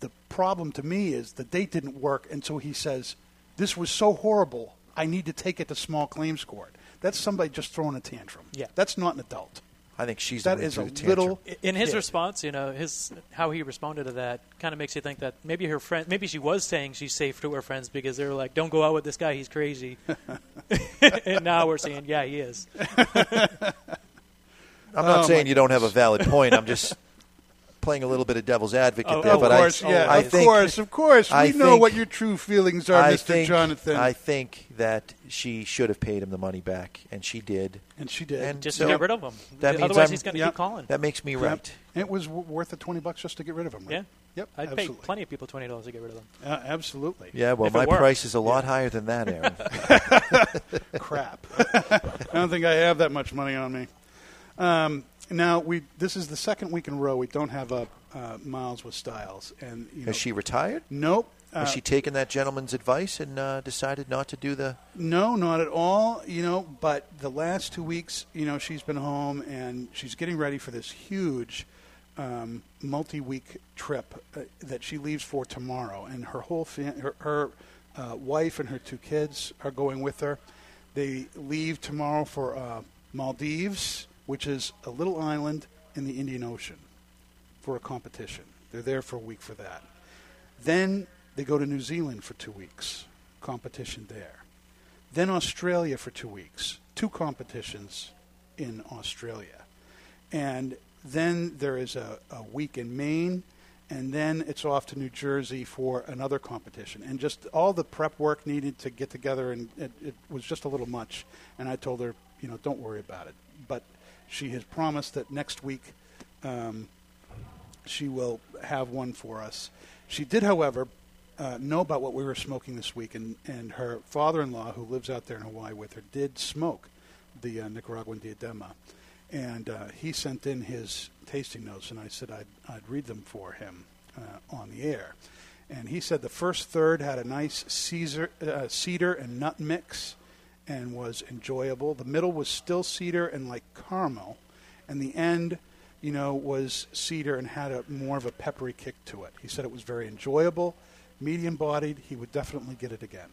Speaker 1: The problem to me is the date didn't work, and so he says, "This was so horrible. I need to take it to small claims court." That's somebody just throwing a tantrum.
Speaker 3: Yeah.
Speaker 1: that's not an adult.
Speaker 2: I think she's
Speaker 1: that
Speaker 2: the one
Speaker 1: is
Speaker 2: who
Speaker 1: a
Speaker 2: tantrum.
Speaker 1: little.
Speaker 3: in his
Speaker 1: kid.
Speaker 3: response, you know, his how he responded to that kind of makes you think that maybe her friend, maybe she was saying she's safe to her friends because they were like, "Don't go out with this guy; he's crazy." and now we're saying, "Yeah, he is."
Speaker 2: I'm not
Speaker 1: Oh,
Speaker 2: saying you don't have a valid point. I'm just playing a little bit of devil's advocate
Speaker 3: Oh,
Speaker 2: there.
Speaker 1: of
Speaker 2: but
Speaker 1: course,
Speaker 2: I,
Speaker 1: yeah,
Speaker 2: I
Speaker 1: of
Speaker 2: think,
Speaker 1: course, of course. We
Speaker 2: I
Speaker 1: know
Speaker 2: think-
Speaker 1: what your true feelings are,
Speaker 2: I
Speaker 1: Mr.
Speaker 2: think,
Speaker 1: Jonathan.
Speaker 2: I think that she should have paid him the money back, and she did.
Speaker 1: and she did.
Speaker 2: And
Speaker 3: Just
Speaker 2: so
Speaker 3: to get rid of him.
Speaker 2: That means
Speaker 3: Otherwise,
Speaker 2: I'm-
Speaker 3: he's going to
Speaker 1: yeah.
Speaker 3: keep calling.
Speaker 2: That makes me
Speaker 1: Yep.
Speaker 2: right.
Speaker 1: It was w- worth the twenty bucks just to get rid of him. Right?
Speaker 3: Yeah.
Speaker 1: Yep.
Speaker 3: I'd
Speaker 1: absolutely.
Speaker 3: pay plenty of people twenty dollars to get rid of them.
Speaker 1: Uh, absolutely.
Speaker 2: Yeah, well,
Speaker 3: If
Speaker 2: my price is a lot higher than that, Aaron.
Speaker 1: Crap. I don't think I have that much money on me. Um, now we. This is the second week in a row we don't have a uh, Miles with Styles, and you know,
Speaker 2: Has she retired?
Speaker 1: Nope. Uh,
Speaker 2: Has she taken that gentleman's advice and uh, decided not to do the?
Speaker 1: No, not at all. You know, but the last two weeks, you know, she's been home and she's getting ready for this huge um, multi-week trip uh, that she leaves for tomorrow, and her whole fam- her, her uh, wife and her two kids are going with her. They leave tomorrow for uh, Maldives, which is a little island in the Indian Ocean, for a competition. They're there for a week for that. Then they go to New Zealand for two weeks, competition there. Then Australia for two weeks, two competitions in Australia. And then there is a, a week in Maine, and then it's off to New Jersey for another competition. And just all the prep work needed to get together, and it, it was just a little much. And I told her, you know, don't worry about it. She has promised that next week um, she will have one for us. She did, however, uh, know about what we were smoking this week, and, and her father-in-law, who lives out there in Hawaii with her, did smoke the uh, Nicaraguan diadema, and uh, he sent in his tasting notes, and I said I'd, I'd read them for him uh, on the air, and he said the first third had a nice Caesar, uh, cedar and nut mix, and was enjoyable. The middle was still cedar and like caramel, and the end you know, was cedar and had a more of a peppery kick to it. He said it was very enjoyable, medium bodied. He would definitely get it again.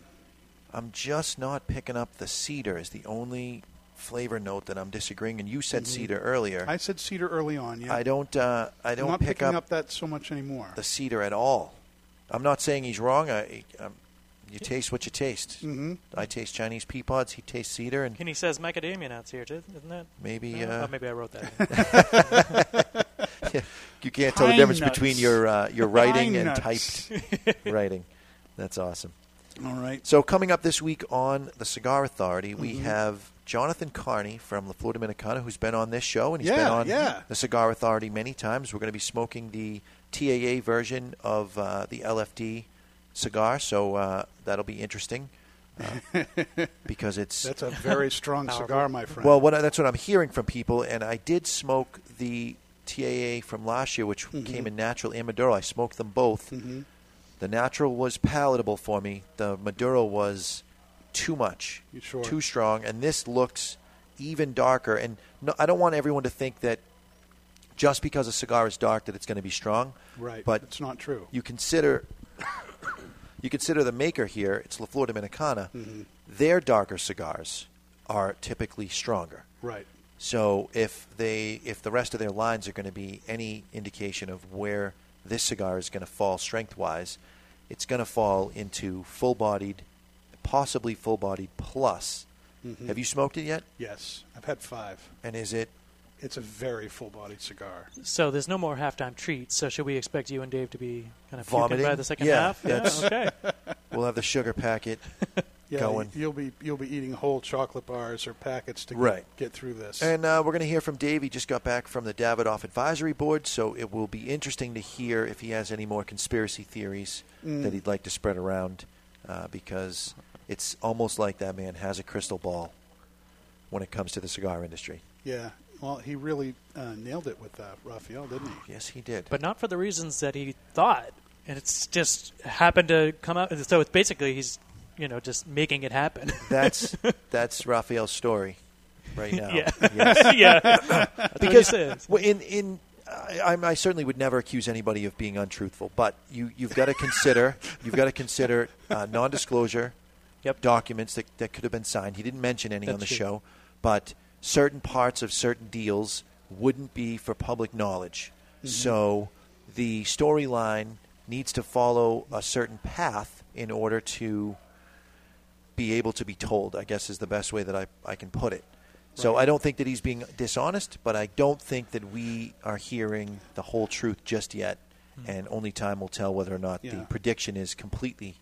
Speaker 2: I'm just not picking up the cedar as the only flavor note that I'm disagreeing. And you said
Speaker 1: Mhm.
Speaker 2: cedar earlier.
Speaker 1: I said cedar early on. Yeah,
Speaker 2: I don't. Uh, I
Speaker 1: I'm
Speaker 2: don't
Speaker 1: not
Speaker 2: pick
Speaker 1: picking
Speaker 2: up,
Speaker 1: up, that so much anymore.
Speaker 2: the cedar at all. I'm not saying he's wrong. I, um, you taste what you taste.
Speaker 1: hmm
Speaker 2: I taste Chinese pea pods. He tastes cedar, and
Speaker 3: And he says macadamia nuts here, too, isn't that?
Speaker 2: maybe
Speaker 3: No?
Speaker 2: uh,
Speaker 3: oh, maybe I wrote that.
Speaker 2: you can't tell the difference
Speaker 1: nuts.
Speaker 2: between your uh, your writing
Speaker 1: Pine
Speaker 2: and
Speaker 1: nuts.
Speaker 2: typed writing. That's awesome.
Speaker 1: All right.
Speaker 2: So coming up this week on the Cigar Authority, we
Speaker 1: Mhm.
Speaker 2: have Jonathan Carney from La Flor Dominicana, who's been on this show and he's
Speaker 1: Yeah,
Speaker 2: been on
Speaker 1: yeah.
Speaker 2: the Cigar Authority many times. We're going to be smoking the TAA version of uh, the LFD cigar, so uh, that'll be interesting uh, because it's
Speaker 1: That's a very strong cigar, my friend.
Speaker 2: well, what, that's what I'm hearing from people, and I did smoke the TAA from last year, which
Speaker 1: Mhm.
Speaker 2: came in natural and Maduro. I smoked them both.
Speaker 1: Mhm.
Speaker 2: The natural was palatable for me. The Maduro was too much,
Speaker 1: sure?
Speaker 2: too strong, and this looks even darker. And no, I don't want everyone to think that just because a cigar is dark that it's going to be strong.
Speaker 1: right,
Speaker 2: but
Speaker 1: it's not true.
Speaker 2: You consider you consider the maker here. It's La Flor Dominicana.
Speaker 1: Mhm.
Speaker 2: Their darker cigars are typically stronger.
Speaker 1: Right.
Speaker 2: So if they if the rest of their lines are going to be any indication of where this cigar is going to fall strength wise, it's going to fall into full bodied, possibly full bodied plus.
Speaker 1: Mhm.
Speaker 2: Have you smoked it yet?
Speaker 1: Yes, I've had five.
Speaker 2: And is it?
Speaker 1: It's a very full-bodied cigar.
Speaker 3: So there's no more halftime treats. So should we expect you and Dave to be kind of
Speaker 2: Vomiting
Speaker 3: puking by the second
Speaker 2: yeah,
Speaker 3: half? Yeah. Okay.
Speaker 2: We'll have the sugar packet
Speaker 1: Yeah,
Speaker 2: going.
Speaker 1: you'll be you'll be eating whole chocolate bars or packets to
Speaker 2: Right.
Speaker 1: get, get through this.
Speaker 2: And uh, we're going to hear from Dave. He just got back from the Davidoff Advisory Board, so it will be interesting to hear if he has any more conspiracy theories
Speaker 1: Mm.
Speaker 2: that he'd like to spread around, uh, because it's almost like that man has a crystal ball when it comes to the cigar industry.
Speaker 1: yeah, well, he really uh, nailed it with uh, Rafael, didn't he?
Speaker 2: Yes, he did.
Speaker 3: But not for the reasons that he thought, and it's just happened to come out. So it's basically he's, you know, just making it happen.
Speaker 2: That's that's Rafael's story right now.
Speaker 3: Yeah.
Speaker 2: Yes.
Speaker 3: Yeah. That's what he
Speaker 2: because
Speaker 3: says.
Speaker 2: in in I, I'm- certainly would never accuse anybody of being untruthful, but you you've got to consider you've got to consider uh, non-disclosure documents that that could have been signed. He didn't mention any on the
Speaker 3: true.
Speaker 2: show, but certain parts of certain deals wouldn't be for public knowledge.
Speaker 3: Mhm.
Speaker 2: So the storyline needs to follow a certain path in order to be able to be told, I guess is the best way that I, I can put it. So
Speaker 1: Right.
Speaker 2: I don't think that he's being dishonest, but I don't think that we are hearing the whole truth just yet. And only time will tell whether or not the prediction is completely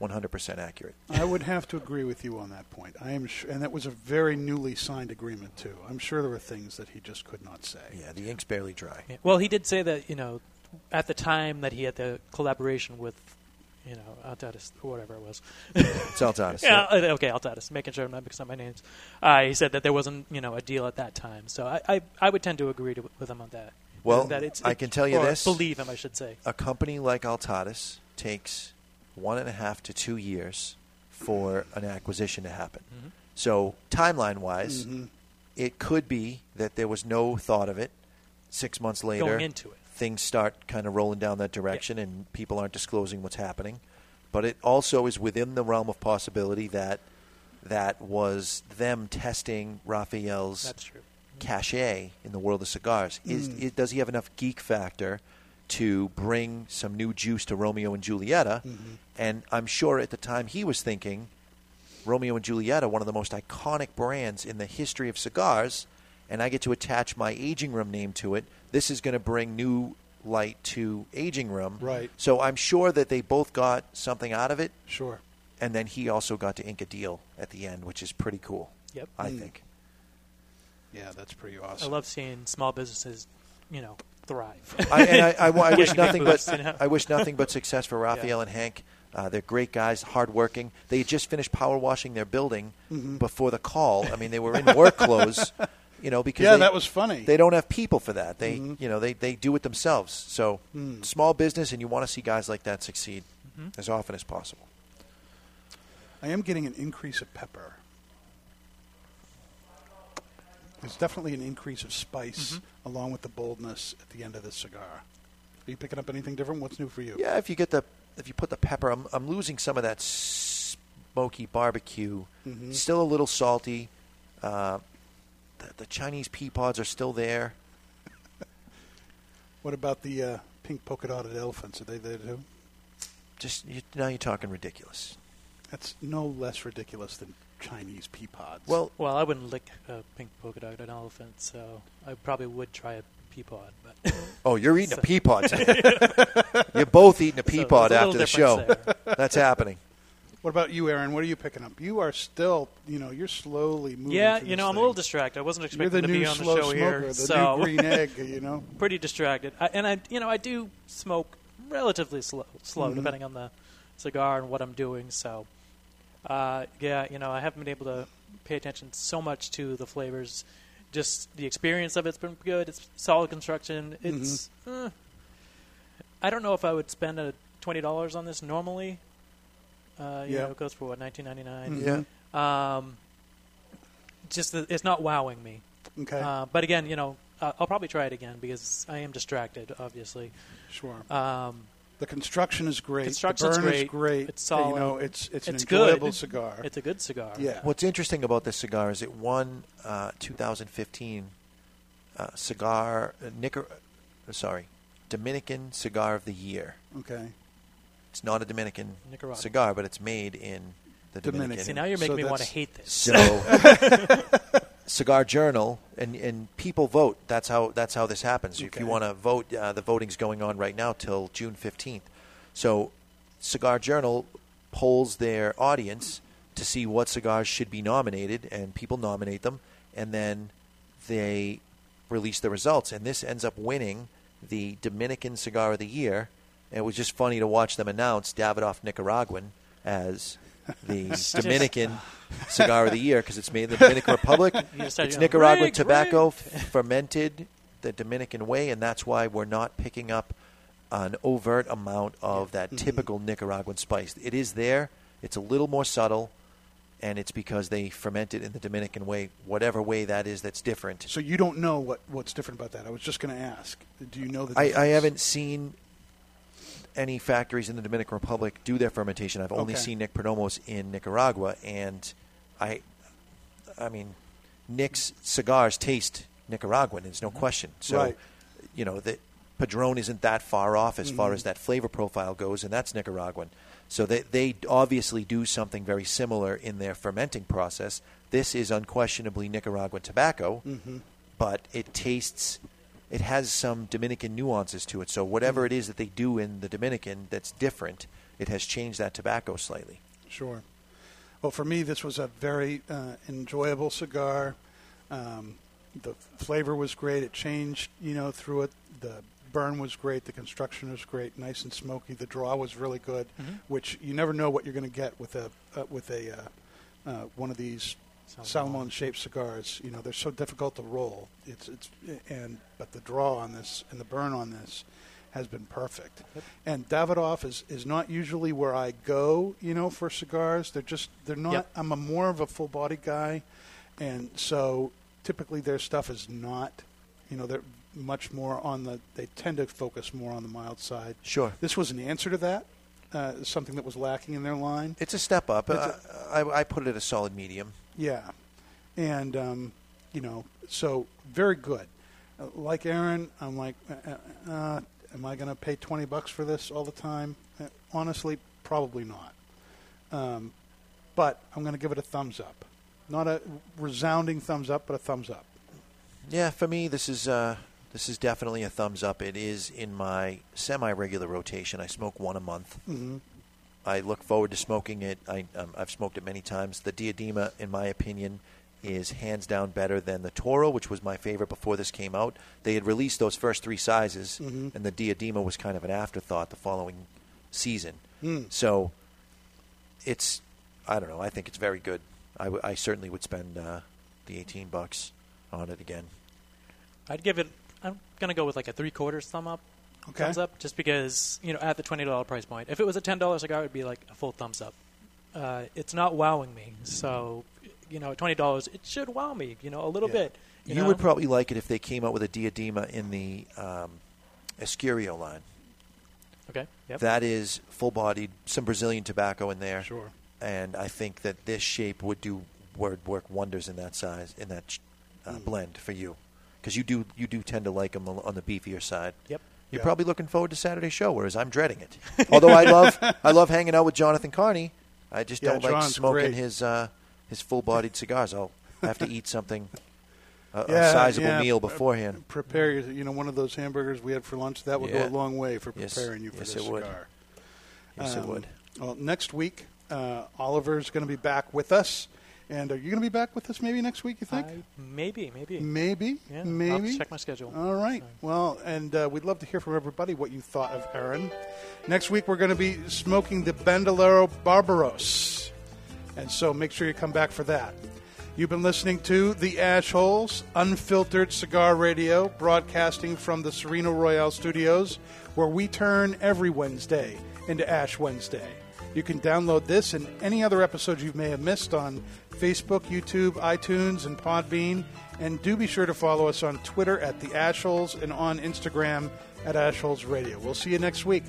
Speaker 2: 100% accurate.
Speaker 1: I would have to agree with you on that point. I am, sure, and that was a very newly signed agreement too. I'm sure there were things that he just could not say.
Speaker 2: Yeah, the ink's barely dry.
Speaker 3: Yeah. Well, he did say that you know, at the time that he had the collaboration with, you know, Altadis or whatever it was.
Speaker 2: It's Altadis,
Speaker 3: yeah. uh, Okay, Altadis. Making sure I'm not mixing up my names. Uh, he said that there wasn't you know a deal at that time. So I I, I would tend to agree to, with him on that.
Speaker 2: Well,
Speaker 3: that it's,
Speaker 2: I can tell you
Speaker 3: or
Speaker 2: this:
Speaker 3: Believe him, I should say.
Speaker 2: A company like Altadis takes one and a half to two years for an acquisition to happen.
Speaker 3: Mhm.
Speaker 2: So, timeline wise,
Speaker 1: Mhm.
Speaker 2: it could be that there was no thought of it. Six months later,
Speaker 3: Going into it.
Speaker 2: things start kind of rolling down that direction, and people aren't disclosing what's happening. But it also is within the realm of possibility that that was them testing Rafael's
Speaker 3: That's true.
Speaker 2: cachet in the world of cigars. Is,
Speaker 1: Mm.
Speaker 2: is does he have enough geek factor to bring some new juice to Romeo and Julieta?
Speaker 1: Mhm.
Speaker 2: And I'm sure at the time he was thinking, Romeo and Julieta, one of the most iconic brands in the history of cigars, and I get to attach my aging room name to it. This is going to bring new light to aging room.
Speaker 1: Right.
Speaker 2: So I'm sure that they both got something out of it.
Speaker 1: Sure.
Speaker 2: And then he also got to ink a deal at the end, which is pretty cool.
Speaker 3: Yep.
Speaker 2: I
Speaker 1: Mm.
Speaker 2: think.
Speaker 1: Yeah, that's pretty awesome.
Speaker 3: I love seeing small businesses, you know, thrive.
Speaker 2: I, and I, I, I wish nothing
Speaker 3: boost,
Speaker 2: but
Speaker 3: you know?
Speaker 2: I wish nothing but success for Rafael
Speaker 3: Yeah.
Speaker 2: and Hank. Uh, they're great guys, hardworking. They had just finished power washing their building
Speaker 1: Mhm.
Speaker 2: before the call. I mean, they were in work clothes, you know, because
Speaker 1: Yeah,
Speaker 2: they-
Speaker 1: that was funny.
Speaker 2: They don't have people for that. They,
Speaker 1: Mhm.
Speaker 2: you know, they, they do it themselves. So,
Speaker 1: Mm.
Speaker 2: small business, and you want to see guys like that succeed
Speaker 3: Mhm.
Speaker 2: as often as possible.
Speaker 1: I am getting an increase of pepper. There's definitely an increase of spice
Speaker 2: Mm-hmm.
Speaker 1: along with the boldness at the end of the cigar. Are you picking up anything different? What's new for you?
Speaker 2: Yeah, if you get the if you put the pepper, I'm I'm losing some of that smoky barbecue.
Speaker 1: Mhm.
Speaker 2: Still a little salty. Uh, the, the Chinese pea pods are still there.
Speaker 1: What about the uh, pink polka dotted elephants? Are they there too?
Speaker 2: Just you, now you're talking ridiculous.
Speaker 1: That's no less ridiculous than Chinese pea pods.
Speaker 2: Well,
Speaker 3: Well, I wouldn't lick a pink polka dotted elephant, so I probably would try a pea pod. But
Speaker 2: Oh, you're eating
Speaker 3: So-
Speaker 2: a pea pod. you're both eating a pea
Speaker 3: So
Speaker 2: pod
Speaker 3: a
Speaker 2: after the show.
Speaker 3: there.
Speaker 2: That's happening.
Speaker 1: what about you, Aaron? What are you picking up? You are still, you know, you're slowly moving.
Speaker 3: yeah, you
Speaker 1: this
Speaker 3: know, I'm a little distracted. I wasn't expecting to be on the show
Speaker 1: smoker,
Speaker 3: here,
Speaker 1: the
Speaker 3: so
Speaker 1: new green egg. You know,
Speaker 3: pretty distracted. I, and I, you know, I do smoke relatively slow, slow
Speaker 1: Mhm.
Speaker 3: depending on the cigar and what I'm doing. So, uh, yeah, you know, I haven't been able to pay attention so much to the flavors. Just the experience of it's been good. It's solid construction. It's. eh, I don't know if I would spend a twenty dollars on this normally. Uh, you
Speaker 1: Yeah.
Speaker 3: know, it goes for what nineteen ninety nine.
Speaker 1: Mhm.
Speaker 2: Yeah.
Speaker 3: Um, just the, it's not wowing me.
Speaker 1: Okay.
Speaker 3: Uh, but again, you know, uh, I'll probably try it again because I am distracted, obviously.
Speaker 1: Sure.
Speaker 3: Um,
Speaker 1: The construction is great.
Speaker 3: Construction's
Speaker 1: the burn
Speaker 3: great.
Speaker 1: is great.
Speaker 3: It's solid.
Speaker 1: You know, it's it's,
Speaker 3: It's
Speaker 1: an
Speaker 3: good.
Speaker 1: enjoyable cigar.
Speaker 3: It's a good cigar.
Speaker 1: Yeah.
Speaker 2: What's interesting about this cigar is it won uh, 2015 uh, cigar uh, Nicar- uh, sorry, Dominican Cigar of the Year.
Speaker 1: Okay.
Speaker 2: It's not a Dominican
Speaker 3: Nicaragua.
Speaker 2: cigar, but it's made in the
Speaker 1: Dominican.
Speaker 2: Dominican.
Speaker 3: See, now you're making
Speaker 1: So
Speaker 3: me want to hate this.
Speaker 2: So, Cigar Journal and, and people vote. That's how that's how this happens. If you want to vote, uh, the voting's going on right now till June fifteenth. So, Cigar Journal polls their audience to see what cigars should be nominated, and people nominate them, and then they release the results. And this ends up winning the Dominican Cigar of the Year. And it was just funny to watch them announce Davidoff Nicaraguan as the Dominican Cigar of the Year because it's made in the Dominican Republic.
Speaker 3: You just started
Speaker 2: It's
Speaker 3: yelling,
Speaker 2: Nicaraguan tobacco
Speaker 3: rigged."
Speaker 2: fermented the Dominican way, and that's why we're not picking up an overt amount of that
Speaker 1: Mm-hmm.
Speaker 2: typical Nicaraguan spice. It is there. It's a little more subtle, and it's because they ferment it in the Dominican way, whatever way that is that's different.
Speaker 1: So you don't know what, what's different about that. I was just going to ask. Do you know the
Speaker 2: I. I haven't seen any factories in the Dominican Republic do their fermentation. I've only
Speaker 1: Okay.
Speaker 2: seen Nick Perdomos in Nicaragua, and I, I mean, Nick's cigars taste Nicaraguan. There's no question. So,
Speaker 1: Right.
Speaker 2: you know, that Padron isn't that far off as far
Speaker 1: Mhm.
Speaker 2: as that flavor profile goes, and that's Nicaraguan. So they they obviously do something very similar in their fermenting process. This is unquestionably Nicaraguan tobacco,
Speaker 1: Mhm.
Speaker 2: but it tastes. It has some Dominican nuances to it. So whatever
Speaker 1: Mm.
Speaker 2: it is that they do in the Dominican that's different, it has changed that tobacco slightly.
Speaker 1: Sure. Well, for me, this was a very uh, enjoyable cigar. Um, the flavor was great. It changed, you know, through it. The burn was great. The construction was great, nice and smoky. The draw was really good,
Speaker 3: Mhm.
Speaker 1: which you never know what you're going to get with a uh, with a uh, uh, one of these salmon shaped cigars. You know, they're so difficult to roll. It's it's and but the draw on this and the burn on this has been perfect. And Davidoff is, is not usually where I go, you know, for cigars. They're just they're not.
Speaker 3: Yep.
Speaker 1: I'm a more of a full body guy, and so typically their stuff is not. You know, they're much more on the. They tend to focus more on the mild side.
Speaker 2: Sure.
Speaker 1: This was an answer to that. Uh, something that was lacking in their line.
Speaker 2: It's a step up.
Speaker 1: It's
Speaker 2: Uh, I, I put it at a solid medium.
Speaker 1: Yeah, and um, you know, so very good. Uh, like Aaron, I'm like, uh, uh, uh, am I going to pay twenty bucks for this all the time? Uh, honestly, probably not. Um, but I'm going to give it a thumbs up. Not a resounding thumbs up, but a thumbs up.
Speaker 2: Yeah, for me, this is uh, this is definitely a thumbs up. It is in my semi-regular rotation. I smoke one a month.
Speaker 1: Mhm.
Speaker 2: I look forward to smoking it. I, um, I've smoked it many times. The Diadema, in my opinion, is hands down better than the Toro, which was my favorite before this came out. They had released those first three sizes,
Speaker 1: Mhm.
Speaker 2: and the Diadema was kind of an afterthought the following season.
Speaker 1: Mm.
Speaker 2: So it's, I don't know. I think it's very good. I, w- I certainly would spend uh, the 18 bucks on it again.
Speaker 3: I'd give it. I'm gonna go with like a three quarters thumb up.
Speaker 1: Okay.
Speaker 3: Thumbs up, just because you know at the twenty dollar price point. If it was a ten dollar cigar, it'd be like a full thumbs up. Uh, it's not wowing me, so you know, at twenty dollars, it should wow me. You know, a little
Speaker 1: Yeah.
Speaker 3: bit.
Speaker 2: You,
Speaker 3: You, know?
Speaker 2: would probably like it if they came out with a Diadema in the um, Escurio line.
Speaker 3: Okay. Yep.
Speaker 2: That is full bodied, some Brazilian tobacco in there.
Speaker 1: Sure.
Speaker 2: And I think that this shape would do would work wonders in that size in that uh,
Speaker 1: Mm.
Speaker 2: blend for you, because you do you do tend to like them on the beefier side.
Speaker 3: Yep.
Speaker 2: You're
Speaker 1: Yeah.
Speaker 2: probably looking forward to Saturday's show, whereas I'm dreading it. Although I love I love hanging out with Jonathan Carney, I just
Speaker 1: Yeah,
Speaker 2: don't like smoking
Speaker 1: great.
Speaker 2: his uh, his full bodied cigars. I'll have to eat something a, a sizable
Speaker 1: yeah.
Speaker 2: meal beforehand.
Speaker 1: Prepare your, you know, one of those hamburgers we had for lunch. That would go a long way for
Speaker 2: Yes.
Speaker 1: preparing you for
Speaker 2: Yes,
Speaker 1: this
Speaker 2: it would.
Speaker 1: cigar.
Speaker 2: Yes, it
Speaker 1: Um,
Speaker 2: would.
Speaker 1: Well, next week, uh, Oliver's going to be back with us. And are you going to be back with us maybe next week, you think?
Speaker 3: I- maybe, maybe.
Speaker 1: Maybe.
Speaker 3: Yeah, I'll
Speaker 1: Maybe.
Speaker 3: check my schedule.
Speaker 1: All right. Well, and uh, we'd love to hear from everybody what you thought of Aaron. Next week, we're going to be smoking the Bandolero Barbaros. And so make sure you come back for that. You've been listening to The Ash Holes, unfiltered cigar radio, broadcasting from the Sereno Royale studios, where we turn every Wednesday into Ash Wednesday. You can download this and any other episodes you may have missed on Facebook, YouTube, iTunes, and Podbean. And do be sure to follow us on Twitter at The Ash Holes and on Instagram at Ash Holes Radio. We'll see you next week.